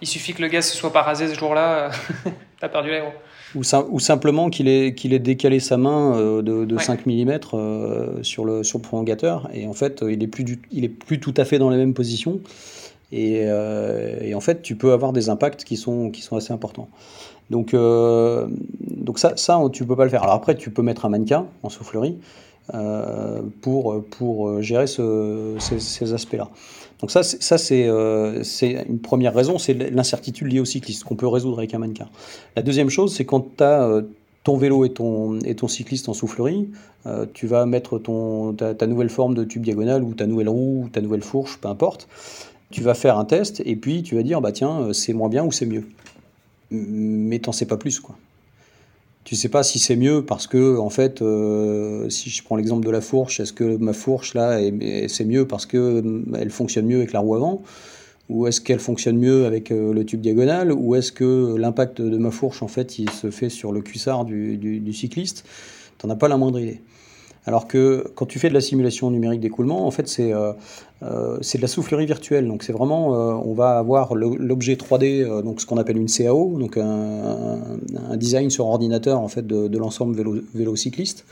Il suffit que le gaz se soit pas rasé ce jour-là, tu as perdu l'aéro. Ou, ou, simplement qu'il ait, décalé sa main euh, de, de 5 mm sur, le, sur le prolongateur. Et en fait, il est, plus du, il est plus tout à fait dans la même position. Et, euh, et, en fait, tu peux avoir des impacts qui sont, qui sont assez importants. Donc, donc ça, ça, tu peux pas le faire. Alors après, tu peux mettre un mannequin en soufflerie pour, pour gérer ce, ces, aspects-là. Donc ça, euh, c'est une première raison, c'est l'incertitude liée au cycliste qu'on peut résoudre avec un mannequin. La deuxième chose, c'est quand tu as euh, ton vélo et ton, cycliste en soufflerie, euh, tu vas mettre ton, ta, nouvelle forme de tube diagonal ou ta nouvelle roue ou ta nouvelle fourche, peu importe. Tu vas faire un test et puis tu vas dire, bah tiens, c'est moins bien ou c'est mieux. Mais t'en sais pas plus, quoi. Tu sais pas si c'est mieux parce que en fait euh, si je prends l'exemple de la fourche est-ce que ma fourche là c'est mieux parce que euh, elle fonctionne mieux avec la roue avant? Ou est-ce qu'elle fonctionne mieux avec euh, le tube diagonal? Ou est-ce que l'impact de ma fourche en fait il se fait sur le cuissard du, du cycliste? T'en as pas la moindre idée alors que quand tu fais de la simulation numérique d'écoulement, en fait, c'est euh, euh de la soufflerie virtuelle. Donc, c'est vraiment, euh, on va avoir l'objet 3D, euh, donc ce qu'on appelle une CAO, donc un, design sur ordinateur en fait de, l'ensemble vélo, vélo, cycliste.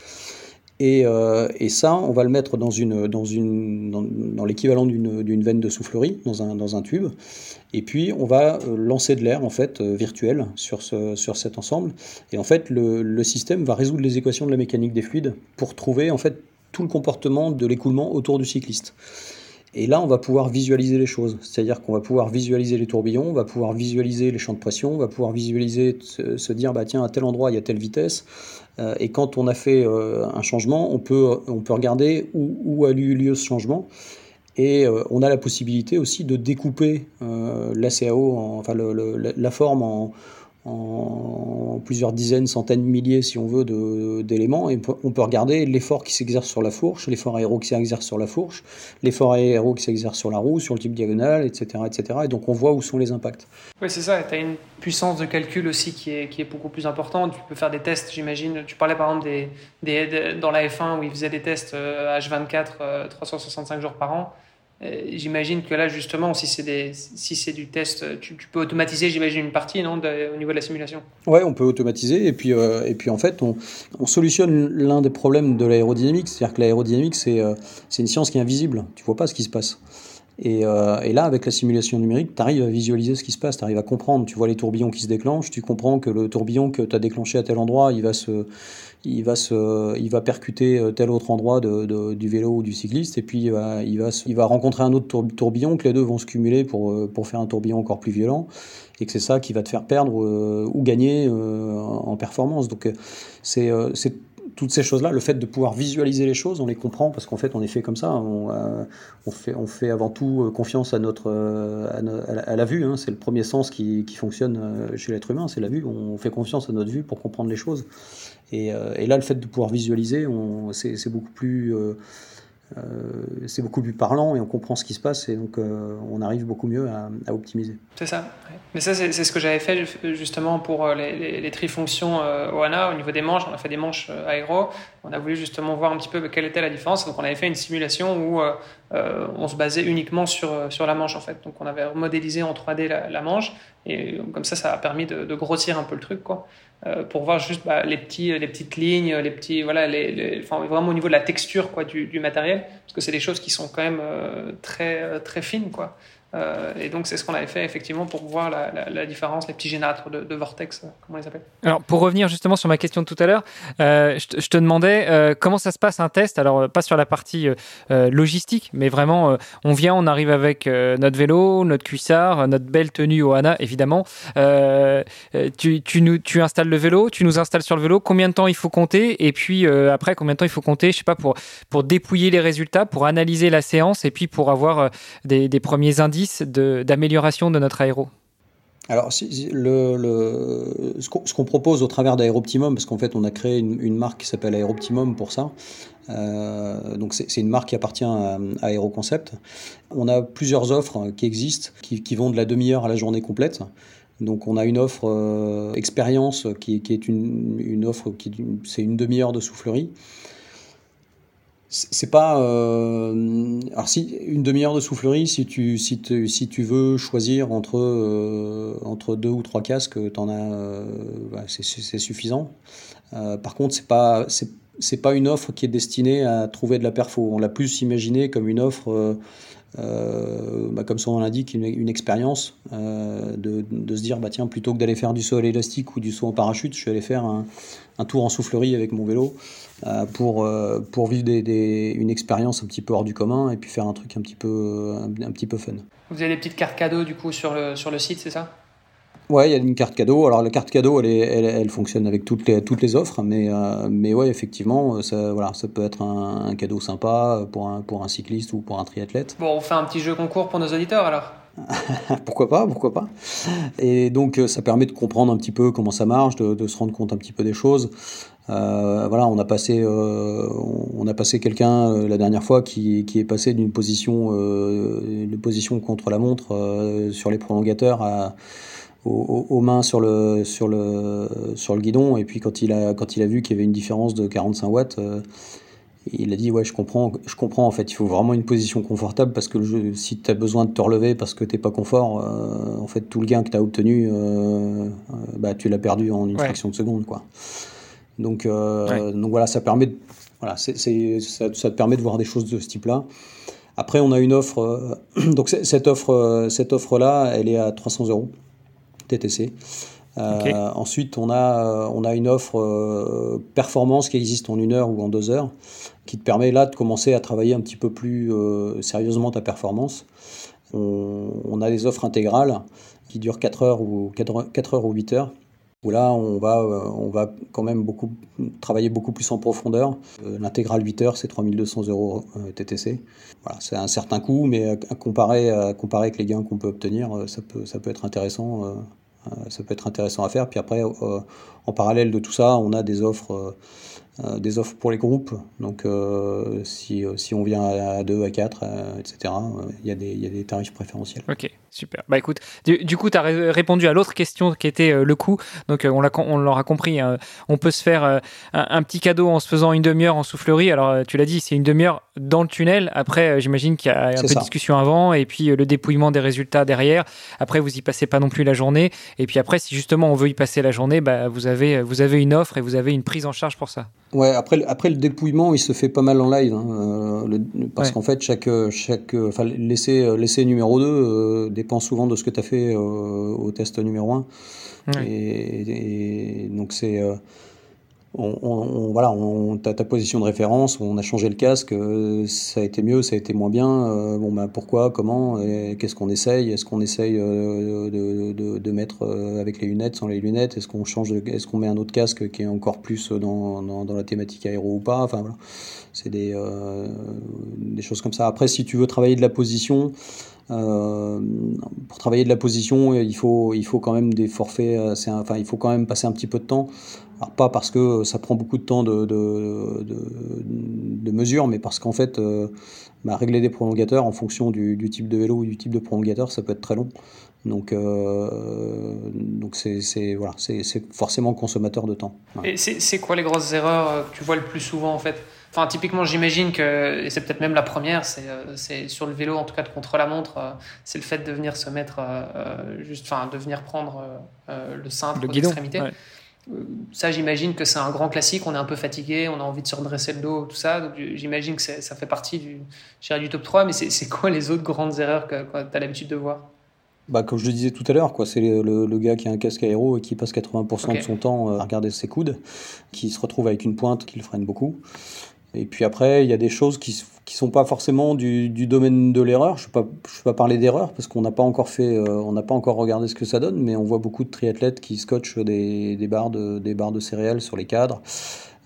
Et, euh, et, ça, on va le mettre dans, une, dans, une, dans l'équivalent d'une veine de soufflerie, dans un, dans un tube. Et puis, on va euh, lancer de l'air, en fait, euh, virtuel sur, ce, sur cet ensemble. Et en fait, le, le, système va résoudre les équations de la mécanique des fluides pour trouver, en fait, tout le comportement de l'écoulement autour du cycliste. Et là, on va pouvoir visualiser les choses. C'est-à-dire qu'on va pouvoir visualiser les tourbillons, on va pouvoir visualiser les champs de pression, on va pouvoir visualiser, se, dire, bah, tiens, à tel endroit, il y a telle vitesse. Euh, et quand on a fait euh, un changement, on peut, on peut regarder où, où a eu lieu ce changement. Et euh, on a la possibilité aussi de découper l'ACAO, enfin la forme en, en plusieurs dizaines, centaines, milliers, si on veut, d'éléments. Et on peut regarder l'effort qui s'exerce sur la fourche, l'effort aéro qui s'exerce sur la fourche, l'effort aéro qui s'exerce sur la roue, sur le type diagonal, etc., etc. Et donc on voit où sont les impacts. Oui, c'est ça. Tu as une puissance de calcul aussi qui est, qui est beaucoup plus importante. Tu peux faire des tests, j'imagine. Tu parlais par exemple des, des, dans la F1 où ils faisaient des tests H24, 365 jours par an. Euh, j'imagine que là, justement, si c'est, si du test, tu, peux automatiser, j'imagine, une partie non, au niveau de la simulation Ouais, on peut automatiser. Et puis, euh, et puis en fait, on, on, solutionne l'un des problèmes de l'aérodynamique. C'est-à-dire que l'aérodynamique, c'est, euh, une science qui est invisible. Tu vois pas ce qui se passe. Et, et, là, avec la simulation numérique, tu arrives à visualiser ce qui se passe, tu arrives à comprendre. Tu vois les tourbillons qui se déclenchent, tu comprends que le tourbillon que tu as déclenché à tel endroit, il va se, il va, se, il va percuter euh, tel autre endroit de, du vélo ou du cycliste, et puis il va, il va, il va rencontrer un autre tourbillon, que les deux vont se cumuler pour, euh, pour faire un tourbillon encore plus violent, et que c'est ça qui va te faire perdre euh, ou gagner en performance. Donc c'est toutes ces choses-là, le fait de pouvoir visualiser les choses, on les comprend parce qu'en fait, on est fait comme ça. On, on, fait, on fait avant tout confiance à, notre, à, la, vue. Hein. C'est le premier sens qui, qui fonctionne chez l'être humain, c'est la vue. On fait confiance à notre vue pour comprendre les choses. Euh, et, là, le fait de pouvoir visualiser, c'est beaucoup plus euh, euh, c'est beaucoup plus parlant et on comprend ce qui se passe et donc on arrive beaucoup mieux à, optimiser. C'est ça. Mais ça, c'est ce que j'avais fait justement pour les, les, trifonctions OANA au niveau des manches. On a fait des manches aéro. On a voulu justement voir un petit peu quelle était la différence. Donc on avait fait une simulation où on se basait uniquement sur, sur la manche en fait. Donc on avait modélisé en 3D la, manche et comme ça, ça a permis de, de grossir un peu le truc. quoi. Euh, pour voir juste bah, les, petits, les petites lignes, les petits, voilà, les, enfin, vraiment au niveau de la texture quoi, du, du matériel, parce que c'est des choses qui sont quand même euh, très, très fines. Quoi. Euh, et donc, c'est ce qu'on avait fait effectivement pour voir la, différence, les petits générateurs de, vortex, euh, comment ils s'appellent. Alors, pour revenir justement sur ma question de tout à l'heure, euh, je, te demandais comment ça se passe un test? Alors, pas sur la partie logistique, mais vraiment, on vient, on arrive avec notre vélo, notre cuissard, notre belle tenue au HANA, évidemment. Tu, tu, nous, tu installes le vélo, tu nous installes sur le vélo. Combien de temps il faut compter? Et puis, après, combien de temps il faut compter, je sais pas, pour, pour dépouiller les résultats, pour analyser la séance et puis pour avoir des, des premiers indices d'amélioration de, notre aéro alors, ce qu'on propose au travers d'Aéroptimum, parce qu'en fait, on a créé une, marque qui s'appelle Aéroptimum pour ça. Euh, donc, c'est une marque qui appartient à, Aéroconcept. On a plusieurs offres qui existent, qui, vont de la demi-heure à la journée complète. Donc, on a une offre euh, expérience qui, est une, une offre qui c'est une demi-heure de soufflerie c'est pas euh, alors si une demi-heure de soufflerie si tu si, si tu veux choisir entre euh, entre deux ou trois casques t'en as euh, bah, c'est suffisant. Par contre c'est pas c'est pas une offre qui est destinée à trouver de la perfo. On l'a plus imaginé comme une offre bah, comme son nom l'indique, une, une expérience de, de, se dire bah tiens plutôt que d'aller faire du saut à l'élastique ou du saut en parachute, je vais aller faire un, un tour en soufflerie avec mon vélo. Euh, pour, euh, pour vivre des, une expérience un petit peu hors du commun et puis faire un truc un petit peu, un, petit peu fun. Vous avez des petites cartes cadeaux du coup sur le, sur le site, c'est ça? Ouais, il y a une carte cadeau. Alors la carte cadeau, elle, est, elle, elle, fonctionne avec toutes les, toutes les offres, mais, euh, mais ouais, effectivement, ça, voilà, ça peut être un, cadeau sympa pour un, pour un cycliste ou pour un triathlète. Bon, on fait un petit jeu concours pour nos auditeurs alors pourquoi pas, pourquoi pas. Et donc ça permet de comprendre un petit peu comment ça marche, de, de, se rendre compte un petit peu des choses. Euh, voilà, on a passé, euh, on a passé quelqu'un euh, la dernière fois qui, qui est passé d'une position, une position contre la montre sur les prolongateurs à, aux, mains sur le, sur, le, sur le guidon. Et puis quand il a, quand il a vu qu'il y avait une différence de 45 watts, il a dit ouais je comprends, je comprends en fait. Il faut vraiment une position confortable parce que si tu as besoin de te relever parce que t'es pas confort, en fait tout le gain que tu as obtenu, bah, tu l'as perdu en une fraction de seconde quoi. Donc, euh, donc voilà, ça permet, de, voilà, c'est, ça, te permet de voir des choses de ce type-là. Après, on a une offre. Euh, donc cette offre, euh, cette offre-là, elle est à 300 euros TTC. ensuite, on a, on a une offre performance qui existe en une heure ou en deux heures, qui te permet là de commencer à travailler un petit peu plus sérieusement ta performance. On, a des offres intégrales qui durent 4 heures ou 4 heures ou 8 heures où là on va, euh, on va quand même beaucoup travailler beaucoup plus en profondeur. Euh, l'intégrale 8 heures, c'est 3200 euros euh, TTC. Voilà, c'est un certain coût, mais à comparer, à comparer avec les gains qu'on peut obtenir, ça peut, ça peut être intéressant. Ça peut être intéressant à faire. Puis après, en parallèle de tout ça, on a des offres euh, des offres pour les groupes. Donc euh, si, euh, si, on vient à 2, à 4, etc., il y, a des, y, a des tarifs préférentiels. Ok, super. Bah écoute, du, coup, tu as répondu à l'autre question qui était le coût. Donc on, on l'aura compris, hein. on peut se faire un, petit cadeau en se faisant une demi-heure en soufflerie. Alors tu l'as dit, c'est une demi-heure dans le tunnel. Après, j'imagine qu'il y a un peu de discussion avant et puis le dépouillement des résultats derrière. Après, vous y passez pas non plus la journée. Et puis après, si justement on veut y passer la journée, bah, vous, avez, vous avez une offre et vous avez une prise en charge pour ça. Ouais, après, après le dépouillement, il se fait pas mal en live, hein, euh, parce qu'en fait, chaque, chaque, l'essai, l'essai numéro 2 euh, dépend souvent de ce que tu as fait euh, au test numéro 1. Et, et, donc, c'est on, on, voilà, on, ta, ta position de référence, on a changé le casque, euh, ça a été mieux, ça a été moins bien. Euh, bon, ben pourquoi, comment, qu'est-ce qu'on essaye Est-ce qu'on essaye euh, de, de, de, mettre avec les lunettes, sans les lunettes Est-ce qu'on change, est-ce qu'on met un autre casque qui est encore plus dans, dans, dans la thématique aéro ou pas Enfin voilà, c'est des, des choses comme ça. Après, si tu veux travailler de la position, euh, pour travailler de la position, il faut, il faut quand même des forfaits, enfin, il faut quand même passer un petit peu de temps. Alors, pas parce que ça prend beaucoup de temps de, de, de, mesure, mais parce qu'en fait, euh, bah, régler des prolongateurs en fonction du, type de vélo ou du type de prolongateur, ça peut être très long. Donc, euh, donc c'est voilà, c'est forcément consommateur de temps. Et c'est quoi les grosses erreurs que tu vois le plus souvent en fait? Enfin, typiquement, j'imagine que, et c'est peut-être même la première, c'est euh, sur le vélo, en tout cas de contre-la-montre, euh, c'est le fait de venir se mettre, euh, juste, enfin, de venir prendre le cintre l'extrémité. Ça, j'imagine que c'est un grand classique. On est un peu fatigué, on a envie de se redresser le dos, tout ça. Donc, j'imagine que ça fait partie du, du top 3. Mais c'est quoi les autres grandes erreurs que, que tu as l'habitude de voir? Bah, comme je le disais tout à l'heure, quoi, c'est le, le, gars qui a un casque aéro et qui passe 80% de son temps à regarder ses coudes, qui se retrouve avec une pointe qui le freine beaucoup. Et puis après, il y a des choses qui ne sont pas forcément du, du domaine de l'erreur. Je ne vais, pas parler d'erreur parce qu'on n'a pas encore fait, euh, on n'a pas encore regardé ce que ça donne, mais on voit beaucoup de triathlètes qui scotchent des, des, barres, de, des barres de céréales sur les cadres.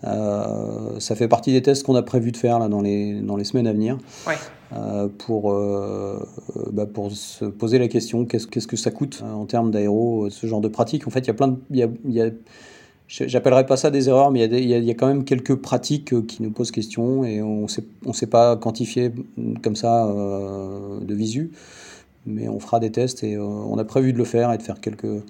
Euh, ça fait partie des tests qu'on a prévu de faire là, dans, les, dans les semaines à venir. Ouais. Euh, pour, euh, bah, pour se poser la question qu'est-ce, qu'est-ce que ça coûte en termes d'aéro, ce genre de pratique. En fait, il y a plein de. Y a, y a, J'appellerais pas ça des erreurs, mais il y, a quand même quelques pratiques euh, qui nous posent question et on sait, ne sait pas quantifier comme ça euh, de visu. Mais on fera des tests et euh, on a prévu de le faire et de faire quelques,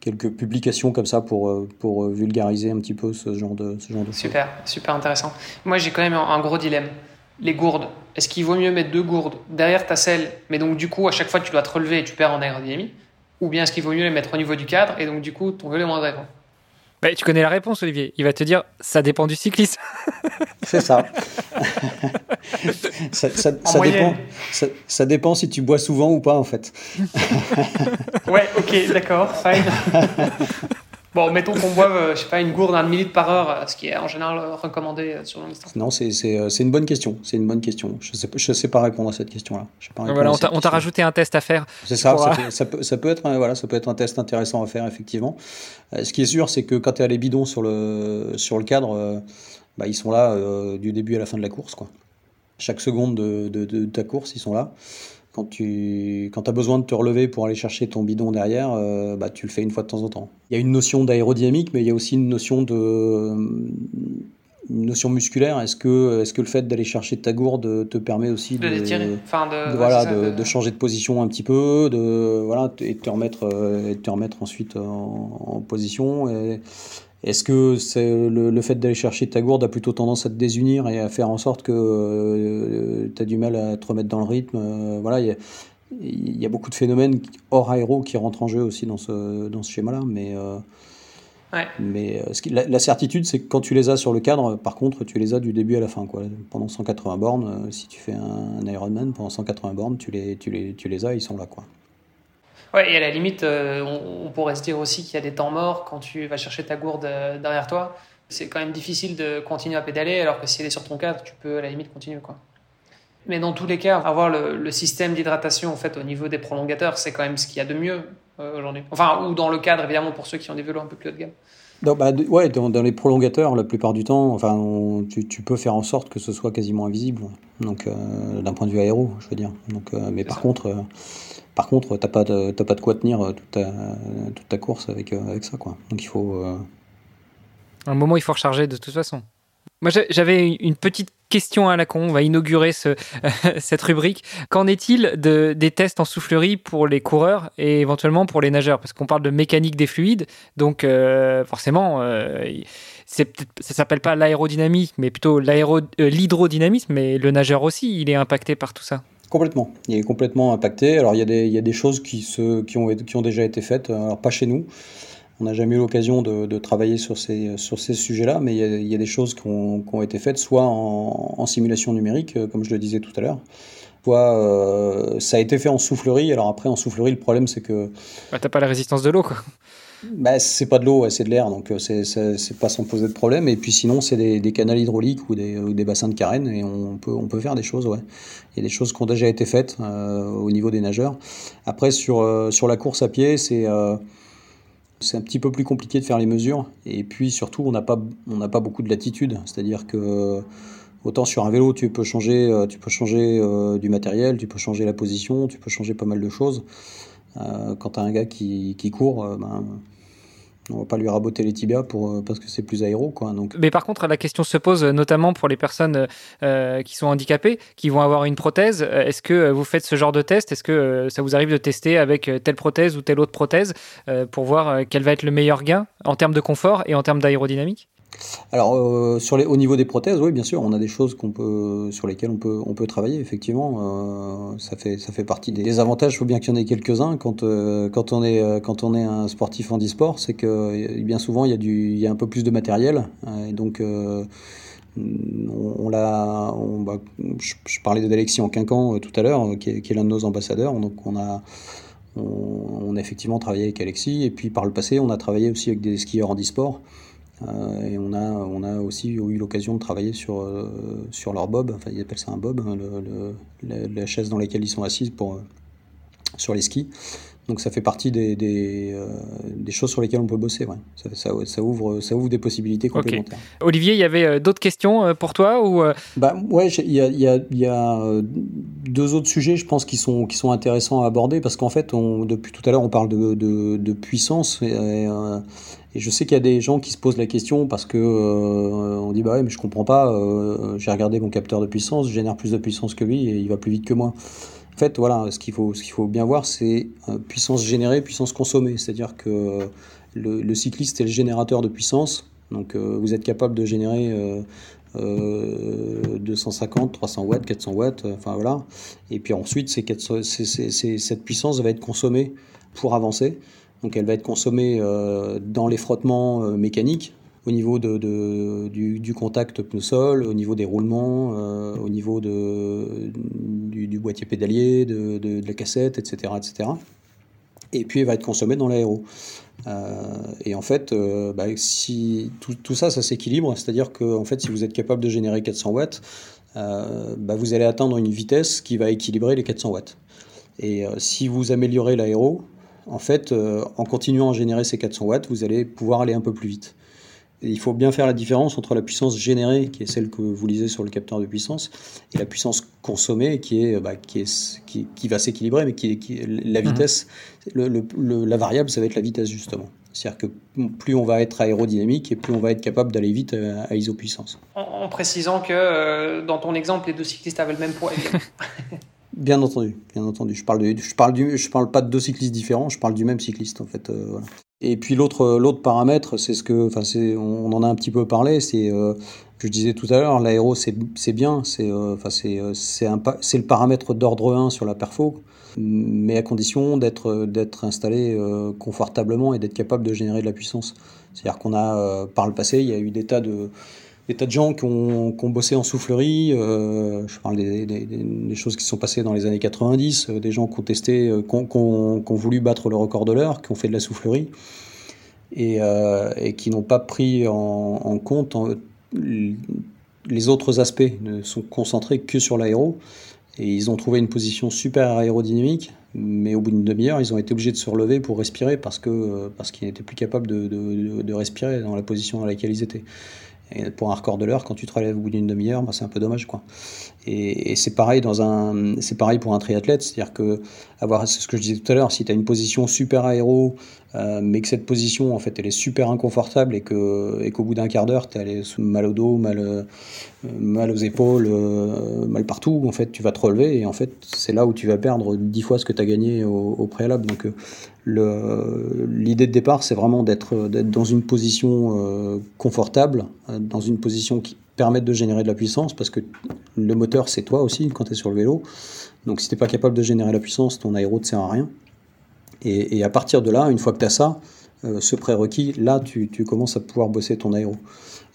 quelques publications comme ça pour, pour vulgariser un petit peu ce genre de, ce genre de Super, super intéressant. Moi j'ai quand même un gros dilemme. Les gourdes, est-ce qu'il vaut mieux mettre deux gourdes derrière ta selle, mais donc du coup à chaque fois tu dois te relever et tu perds en aérodynamie? Ou bien est-ce qu'il vaut mieux les mettre au niveau du cadre et donc du coup ton vélo est moins adhérent bah, tu connais la réponse, Olivier. Il va te dire, ça dépend du cycliste. C'est ça. ça, ça, dépend, ça, dépend si tu bois souvent ou pas, en fait. ouais, ok, d'accord, fine. Bon, mettons qu'on boive, euh, je sais pas, une gourde à 1 millilitre par heure, euh, ce qui est en général euh, recommandé sur longue distance. Non, c'est une bonne question. C'est une bonne question. Je sais, je sais pas répondre à cette question-là. Voilà, on t'a rajouté un test à faire. C'est ça. Ça, peut, ça, peut, être, voilà, ça peut être un test intéressant à faire effectivement. ce qui est sûr, c'est que quand tu as les bidons sur le sur le cadre, bah, ils sont là du début à la fin de la course, quoi. Chaque seconde de, de, de ta course, ils sont là quand tu quand as besoin de te relever pour aller chercher ton bidon derrière, euh, bah, tu le fais une fois de temps en temps. Il y a une notion d'aérodynamique, mais il y a aussi une notion de une notion musculaire. Est-ce que, est-ce que le fait d'aller chercher ta gourde te permet aussi de, de, enfin de, voilà, de, changer de position un petit peu, de voilà, et de te remettre, euh, et te remettre ensuite en, en position. Et, est-ce que c'est le, fait d'aller chercher ta gourde a plutôt tendance à te désunir et à faire en sorte que euh, tu as du mal à te remettre dans le rythme euh, Voilà, il y, a beaucoup de phénomènes hors aéro qui rentrent en jeu aussi dans ce, dans ce schéma-là. Mais, euh, mais la, certitude, c'est que quand tu les as sur le cadre, par contre, tu les as du début à la fin. Quoi. Pendant 180 bornes, si tu fais un, un Ironman, pendant 180 bornes, tu les, tu, les, tu les as, ils sont là. Quoi. Ouais, et à la limite, euh, on, pourrait se dire aussi qu'il y a des temps morts quand tu vas chercher ta gourde euh, derrière toi. C'est quand même difficile de continuer à pédaler, alors que si elle est sur ton cadre, tu peux à la limite continuer. Quoi. Mais dans tous les cas, avoir le, système d'hydratation en fait, au niveau des prolongateurs, c'est quand même ce qu'il y a de mieux euh, aujourd'hui. Enfin, ou dans le cadre, évidemment, pour ceux qui ont des vélos un peu plus haut de gamme. Non, bah, ouais, dans, les prolongateurs, la plupart du temps, enfin, tu, peux faire en sorte que ce soit quasiment invisible. Donc, euh, d'un point de vue aéro, je veux dire. Donc, euh, mais par contre, par contre, t'as pas de, pas de quoi tenir toute ta, toute ta course avec, avec ça, quoi. Donc, il faut. À un moment, il faut recharger de toute façon. Moi, j'avais une petite question à la con. On va inaugurer ce, cette rubrique. Qu'en est-il de, des tests en soufflerie pour les coureurs et éventuellement pour les nageurs? Parce qu'on parle de mécanique des fluides. Donc, euh, forcément, euh, ça s'appelle pas l'aérodynamique, mais plutôt euh, l'hydrodynamisme. mais le nageur aussi, il est impacté par tout ça. Complètement. Il est complètement impacté. Alors, il y a des, il y a des choses qui, se, qui, ont, qui ont déjà été faites. Alors, pas chez nous. On n'a jamais eu l'occasion de, travailler sur ces, sur ces sujets-là, mais il y, a, des choses qui ont, été faites, soit en, simulation numérique, euh, comme je le disais tout à l'heure, soit euh, ça a été fait en soufflerie. Alors après, en soufflerie, le problème, c'est que... Bah, T'as pas la résistance de l'eau, quoi. Bah, c'est pas de l'eau, c'est de l'air, donc euh, c'est pas sans poser de problème. Et puis sinon, c'est des, des, canaux hydrauliques ou des, bassins de carène, et on peut, on peut faire des choses, ouais. Il y a des choses qui ont déjà été faites au niveau des nageurs. Après, sur, sur la course à pied, c'est c'est un petit peu plus compliqué de faire les mesures. Et puis surtout, on n'a pas, pas beaucoup de latitude. C'est-à-dire que autant sur un vélo, tu peux changer, euh, tu peux changer euh, du matériel, tu peux changer la position, tu peux changer pas mal de choses. Euh, quand tu as un gars qui, qui court, ben, on va pas lui raboter les tibias pour, euh, parce que c'est plus aéro. Quoi. Mais par contre, la question se pose notamment pour les personnes euh, qui sont handicapées, qui vont avoir une prothèse. Est-ce que vous faites ce genre de test? Est-ce que ça vous arrive de tester avec telle prothèse ou telle autre prothèse pour voir quel va être le meilleur gain en termes de confort et en termes d'aérodynamique? Alors, euh, sur les, au niveau des prothèses, oui, bien sûr, on a des choses peut, sur lesquelles on peut, on peut travailler, effectivement. Euh, ça, fait, ça fait partie des avantages, il faut bien qu'il y en ait quelques-uns quand, euh, quand, on est, quand on est un sportif en e-sport, c'est que bien souvent, il y, a y a un peu plus de matériel. donc, on, l'a, bah, je, parlais d'Alexis en Quincan tout à l'heure, qui est, l'un de nos ambassadeurs. Donc, on a, on, a effectivement travaillé avec Alexis. Et puis, par le passé, on a travaillé aussi avec des skieurs en e-sport. Euh, et on a, on a aussi eu l'occasion de travailler sur, euh, sur leur bob, enfin ils appellent ça un bob, hein, le, la chaise dans laquelle ils sont assis pour, euh, sur les skis. Donc ça fait partie des, des, des, choses sur lesquelles on peut bosser. Ouais. Ça, ça, ça, ouvre, ça ouvre des possibilités complémentaires. Olivier, il y avait d'autres questions pour toi ou bah, Ouais, il y a, y, y a, deux autres sujets, je pense, qui sont, qui sont intéressants à aborder parce qu'en fait, on, depuis tout à l'heure, on parle de, de, de puissance. Et, et je sais qu'il y a des gens qui se posent la question parce que euh, on dit bah ouais mais je comprends pas, euh, j'ai regardé mon capteur de puissance, je génère plus de puissance que lui et il va plus vite que moi. En fait voilà, ce qu'il faut, ce faut bien voir c'est euh, puissance générée, puissance consommée, c'est-à-dire que le, cycliste est le générateur de puissance, donc vous êtes capable de générer 250, 300 watts, 400 watts, enfin voilà, et puis ensuite cette puissance va être consommée pour avancer. Donc elle va être consommée euh, dans les frottements euh, mécaniques, au niveau du, contact pneu-sol, au niveau des roulements, euh, au niveau du, boîtier pédalier, de, la cassette, etc., etc. Et puis elle va être consommée dans l'aéro. et en fait, bah, si tout, ça, ça s'équilibre, c'est-à-dire que en fait, si vous êtes capable de générer 400 watts, bah, vous allez atteindre une vitesse qui va équilibrer les 400 watts. Et si vous améliorez l'aéro, en fait, euh, en continuant à générer ces 400 watts, vous allez pouvoir aller un peu plus vite. il faut bien faire la différence entre la puissance générée, qui est celle que vous lisez sur le capteur de puissance, et la puissance consommée, qui, est, bah, qui, est, qui, va s'équilibrer, mais qui est, la mhm. vitesse, la variable, ça va être la vitesse justement. C'est-à-dire que plus on va être aérodynamique et plus on va être capable d'aller vite à, isopuissance. En, en, précisant que euh, dans ton exemple, les deux cyclistes avaient le même poids. Bien entendu, bien entendu. Je parle, de, je parle, du, je parle pas de deux cyclistes différents, je parle du même cycliste en fait. Euh, Et puis l'autre, l'autre paramètre, c'est ce que, enfin, c'est, on, en a un petit peu parlé, c'est, euh, je disais tout à l'heure, l'aéro c'est, c'est bien, c'est, euh, enfin, c'est, c'est, un, c'est le paramètre d'ordre 1 sur la perfo, mais à condition d'être, d'être installé confortablement et d'être capable de générer de la puissance. C'est-à-dire qu'on a, par le passé, il y a eu des tas de des tas de gens qui ont, bossé en soufflerie. Euh, je parle des, choses qui sont passées dans les années 90, euh, des gens qui ont testé, euh, qui ont, voulu battre le record de l'heure, qui ont fait de la soufflerie. et, qui n'ont pas pris en, compte les autres aspects, ne sont concentrés que sur l'aéro. Et ils ont trouvé une position super aérodynamique, mais au bout d'une demi-heure, ils ont été obligés de se relever pour respirer parce que parce qu'ils n'étaient plus capables de, respirer dans la position dans laquelle ils étaient. Et pour un record de l'heure, quand tu te relèves au bout d'une demi-heure, bah, c'est un peu dommage. Quoi. Et, c'est pareil, pareil pour un triathlète, c'est-à-dire que, avoir, ce que je disais tout à l'heure, si tu as une position super aéro, euh, mais que cette position, en fait, elle est super inconfortable et, que, et qu'au bout d'un quart d'heure, tu as mal au dos, mal, euh, mal aux épaules, euh, mal partout, en fait, tu vas te relever et en fait, c'est là où tu vas perdre dix fois ce que tu as gagné au, au préalable. Donc, l'idée de départ, c'est vraiment d'être, dans une position confortable, dans une position qui permette de générer de la puissance parce que le moteur, c'est toi aussi quand tu es sur le vélo. Donc, si tu n'es pas capable de générer la puissance, ton aéro ne sert à rien. Et, à partir de là, une fois que tu as ça, euh, ce prérequis, là, tu, commences à pouvoir bosser ton aéro.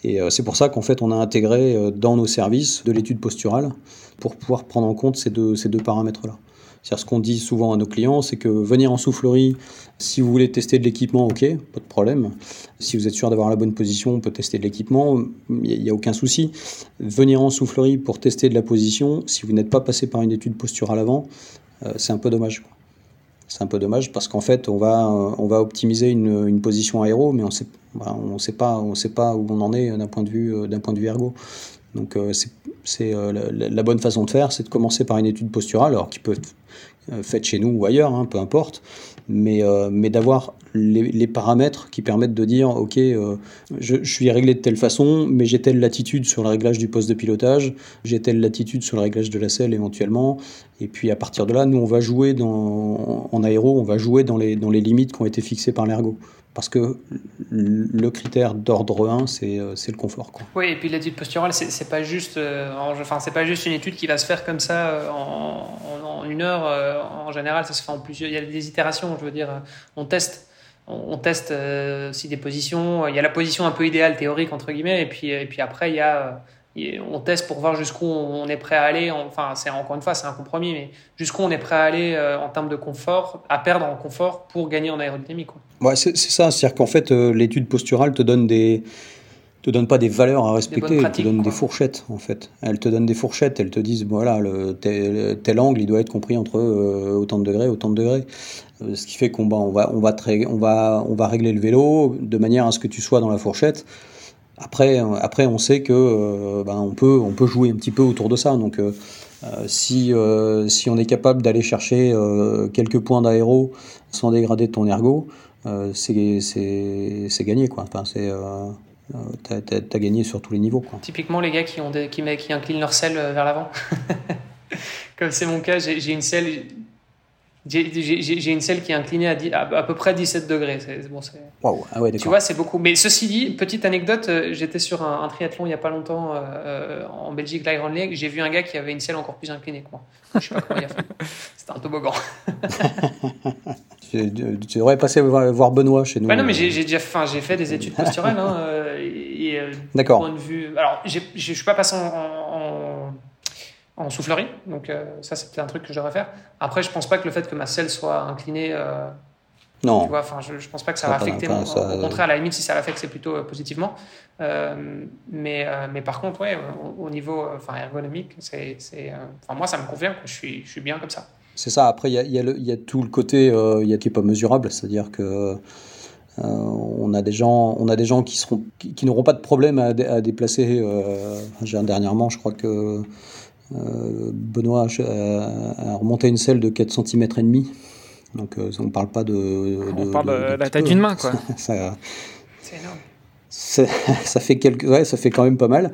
Et euh, c'est pour ça qu'en fait, on a intégré euh, dans nos services de l'étude posturale pour pouvoir prendre en compte ces deux, ces deux paramètres-là. C'est-à-dire ce qu'on dit souvent à nos clients, c'est que venir en soufflerie, si vous voulez tester de l'équipement, ok, pas de problème. Si vous êtes sûr d'avoir la bonne position, on peut tester de l'équipement, il n'y a, aucun souci. Venir en soufflerie pour tester de la position, si vous n'êtes pas passé par une étude posturale avant, c'est un peu dommage. C'est un peu dommage parce qu'en fait, on va, on va optimiser une, une position aéro, mais on sait, on sait pas, sait pas où on en est d'un point de vue, d'un point de vue ergo. Donc, euh, c'est euh, la, bonne façon de faire, c'est de commencer par une étude posturale, alors qui peut être euh, faite chez nous ou ailleurs, hein, peu importe, mais, mais d'avoir les, paramètres qui permettent de dire, OK, je, je, suis réglé de telle façon, mais j'ai telle latitude sur le réglage du poste de pilotage, j'ai telle latitude sur le réglage de la selle éventuellement, et puis à partir de là, nous, on va jouer dans, en aéro, on va jouer dans les, dans les limites qui ont été fixées par l'ergo. Parce que le critère d'ordre 1, euh, c'est le confort. Oui, et puis l'étude posturale, c'est pas euh, enfin pas juste une étude qui va se faire comme ça euh, en, une heure. en général, ça se fait en plusieurs. Il y a des itérations. Je veux dire, on teste on teste si des positions. Il y a la position un peu idéale théorique entre guillemets, et puis et puis après il y a on teste pour voir jusqu'où on est prêt à aller. Enfin, c'est encore une fois, c'est un compromis, mais jusqu'où on est prêt à aller euh, en termes de confort, à perdre en confort pour gagner en aérodynamique. Quoi. Ouais, c'est ça. C'est-à-dire qu'en fait, euh, l'étude posturale te donne des te donne pas des valeurs à respecter, elle te donne des fourchettes en fait. Elle te donne des fourchettes, elles te disent voilà le, tel, angle il doit être compris entre euh, autant de degrés, autant de degrés. ce qui fait qu'on va on va on va on va on va régler le vélo de manière à ce que tu sois dans la fourchette. Après, après, on sait que euh, ben, on, peut, on peut jouer un petit peu autour de ça. Donc, euh, euh, si, si on est capable d'aller chercher quelques points d'aéro sans dégrader ton ergo, c'est gagné. Quoi. Enfin, c'est t'as as, gagné sur tous les niveaux. Quoi. Typiquement, les gars qui, ont qui, qui inclinent leur selle vers l'avant. Comme c'est mon cas, j'ai une selle j'ai une selle qui est inclinée à, à, peu près 17 degrés. Bon, ah ouais, tu vois, c'est beaucoup. Mais ceci dit, petite anecdote, euh, j'étais sur un, triathlon il n'y a pas longtemps euh, euh, en Belgique, l'Iron League. J'ai vu un gars qui avait une selle encore plus inclinée que moi. Je sais pas comment il a fait. C'était un toboggan. tu, tu, devrais passer voir, Benoît chez nous. Ouais, non, mais j'ai déjà j'ai fait des études posturales. hein, D'accord. Point de vue. Alors, je ne suis pas passé en en soufflerie. Donc euh, ça, c'est un truc que je devrais faire. Après, je pense pas que le fait que ma selle soit inclinée... Euh, non. Tu vois, enfin, je, je pense pas que ça, va affecter. Mon, au contraire, à la limite, si ça l'affecte, c'est plutôt euh, positivement. mais, mais par contre, ouais, au, niveau enfin, ergonomique, c'est, enfin, moi, ça me convient. Je suis, je suis bien comme ça. C'est ça. Après, il y a, y, y a, tout le côté il y a qui n'est pas mesurable. C'est-à-dire que on, a des gens, on a des gens qui, seront, qui, n'auront pas de problème à, à déplacer. dernièrement, je crois que euh, Benoît a, remonté une selle de 4 cm et demi. Donc euh, on ne parle pas de, On parle de, la taille d'une main, quoi. ça, c'est énorme. Ça, fait quelques, ouais, ça fait quand même pas mal.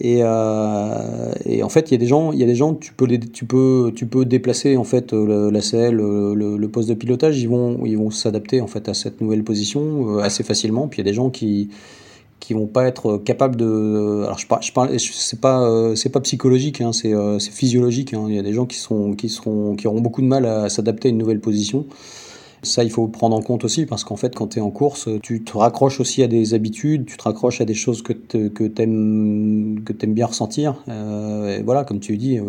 Et, euh, et en fait, il y a des gens, il y a des gens, tu peux les, tu peux, tu peux déplacer en fait la selle, le, le, poste de pilotage, ils vont, ils vont s'adapter en fait à cette nouvelle position assez facilement. Puis il y a des gens qui, qui vont pas être capables de. Alors je parle, je parle c'est pas euh, c'est pas psychologique, hein, euh, c'est physiologique. Hein. Il y a des gens qui sont qui seront qui auront beaucoup de mal à s'adapter à une nouvelle position. Ça, il faut prendre en compte aussi parce qu'en fait, quand tu es en course, tu te raccroches aussi à des habitudes, tu te raccroches à des choses que tu que aimes, que aimes bien ressentir. Euh, et voilà, comme tu dis,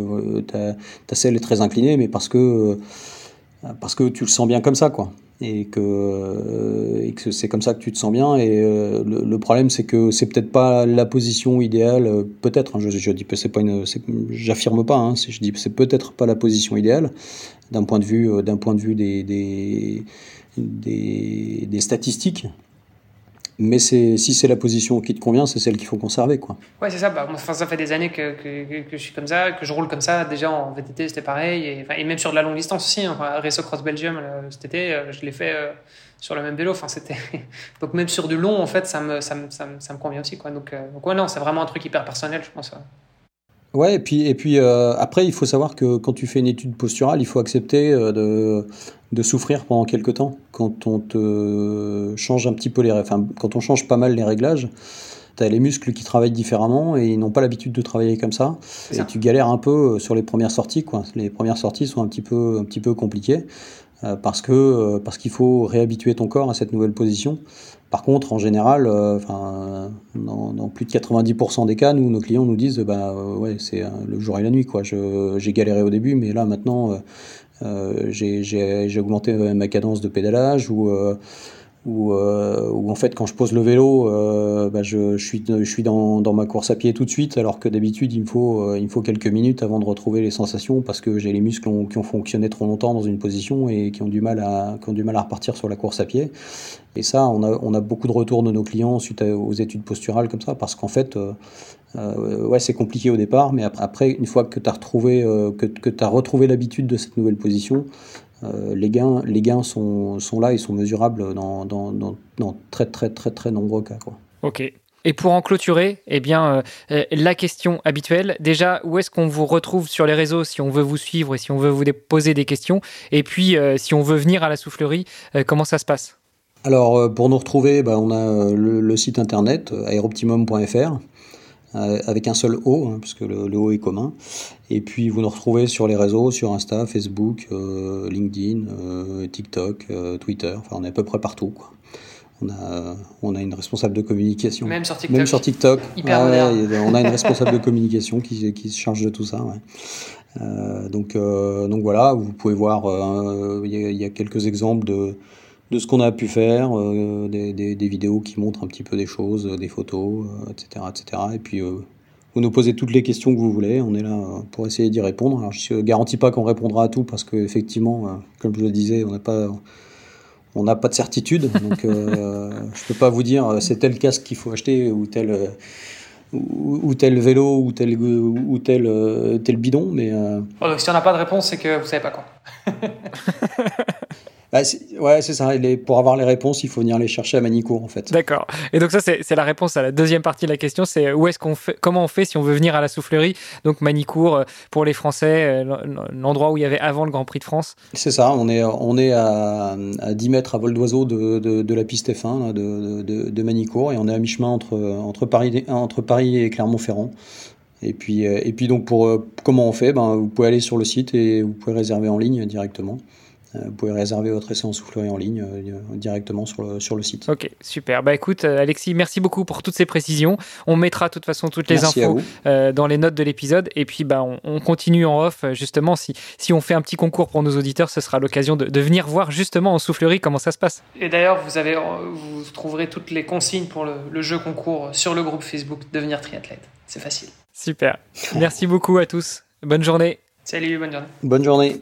ta, ta selle est très inclinée, mais parce que, parce que tu le sens bien comme ça. quoi. Et que, et que c'est comme ça que tu te sens bien. Et le, problème, c'est que c'est peut-être pas la position idéale, peut-être. Hein, je, je, dis c'est pas une, j'affirme pas. Hein, je dis c'est peut-être pas la position idéale d'un point de vue, d'un point de vue des, des, des, des statistiques. Mais si c'est la position qui te convient, c'est celle qu'il faut conserver. Quoi. Ouais, c'est ça. Bah, enfin, ça fait des années que, que, que, je suis comme ça, que je roule comme ça. Déjà en VTT, c'était pareil. Et, et, même sur de la longue distance aussi. Hein. Race Cross Belgium, cet été, euh, je l'ai fait euh, sur le même vélo. Enfin, c'était... donc même sur du long, en fait, ça me, ça me, ça me, ça me convient aussi. Quoi. Donc, euh, donc ouais, non, c'est vraiment un truc hyper personnel, je pense. Ouais, et puis, et puis euh, après, il faut savoir que quand tu fais une étude posturale, il faut accepter euh, de, de souffrir pendant quelques temps. Quand on te change un petit peu les, enfin, quand on change pas mal les réglages, tu as les muscles qui travaillent différemment et ils n'ont pas l'habitude de travailler comme ça. Et tu galères un peu euh, sur les premières sorties, quoi. Les premières sorties sont un petit peu, un petit peu compliquées parce que parce qu'il faut réhabituer ton corps à cette nouvelle position. Par contre, en général, euh, enfin, dans, plus de 90% des cas, nous, nos clients nous disent, bah euh, ouais, c'est euh, le jour et la nuit, quoi. J'ai galéré au début, mais là maintenant, j'ai augmenté ma cadence de pédalage ou où, euh, en fait quand je pose le vélo, euh, bah je, suis, je suis dans, dans, ma course à pied tout de suite, alors que d'habitude il, me faut, euh, il faut quelques minutes avant de retrouver les sensations parce que j'ai les muscles qui ont, fonctionné trop longtemps dans une position et qui ont, du mal à, qui ont du mal à repartir sur la course à pied. Et ça, on a, on a beaucoup de retours de nos clients suite aux études posturales comme ça, parce qu'en fait, ouais, c'est compliqué au départ, mais après, une fois que tu retrouvé, que, que as retrouvé l'habitude de cette nouvelle position, euh, les gains, les gains sont, sont, là, ils sont mesurables dans, dans, dans, très très très très nombreux cas. Quoi. Ok. Et pour en clôturer, eh bien, euh, la question habituelle, déjà, où est-ce qu'on vous retrouve sur les réseaux si on veut vous suivre et si on veut vous poser des questions? Et puis, euh, si on veut venir à la soufflerie, comment ça se passe? Alors, pour nous retrouver, bah, on a le, le site internet aeroptimum.fr. Euh, avec un seul O, hein, puisque le, le, O est commun. Et puis vous nous retrouvez sur les réseaux, sur Insta, Facebook, euh, LinkedIn, euh, TikTok, Twitter, enfin on est à peu près partout. Quoi. On a, on a une responsable de communication. Même sur TikTok. Même sur TikTok. Hyper on a une responsable de communication qui, qui, se charge de tout ça. Ouais. donc, donc voilà, vous pouvez voir, il y, y, a quelques exemples de, de ce qu'on a pu faire, euh, des, des, vidéos qui montrent un petit peu des choses, euh, des photos, etc., euh, etc. Et puis vous nous posez toutes les questions que vous voulez, on est là pour essayer d'y répondre. Alors je ne garantis pas qu'on répondra à tout parce qu'effectivement, comme je le disais, on n'a pas on n'a pas de certitude, donc euh, je peux pas vous dire c'est tel casque qu'il faut acheter ou tel ou, tel vélo ou tel ou tel tel bidon, mais si on n'a pas de réponse, c'est que vous savez pas quoi. Bah, ouais, c'est ça. pour avoir les réponses, il faut venir les chercher à Manicourt, en fait. D'accord. Et donc ça, c'est la réponse à la deuxième partie de la question. C'est où est-ce qu'on fait, comment on fait si on veut venir à la soufflerie? Donc Manicourt euh, pour les Français, euh, l'endroit où il y avait avant le Grand Prix de France. C'est ça. On est on est à, à 10 mètres à vol d'oiseau de, de, de, la piste F1 de, de, Manicourt et on est à mi-chemin entre entre Paris entre Paris et Clermont-Ferrand. Et puis, euh, et puis donc pour comment on fait, ben, vous pouvez aller sur le site et vous pouvez réserver en ligne directement. Euh, vous pouvez réserver votre essai en soufflerie en ligne euh, directement sur le, sur le site. Ok, super. Bah écoute, euh, Alexis, merci beaucoup pour toutes ces précisions. On mettra de toute façon toutes les infos dans les notes de l'épisode. Et puis, bah, on, continue en off. Justement, si, si on fait un petit concours pour nos auditeurs, ce sera l'occasion de, de, venir voir justement en soufflerie comment ça se passe. Et d'ailleurs, vous, avez, vous trouverez toutes les consignes pour le, le jeu concours sur le groupe Facebook Devenir Triathlète. C'est facile. Super. Merci beaucoup à tous. Bonne journée. Salut, bonne journée. Bonne journée.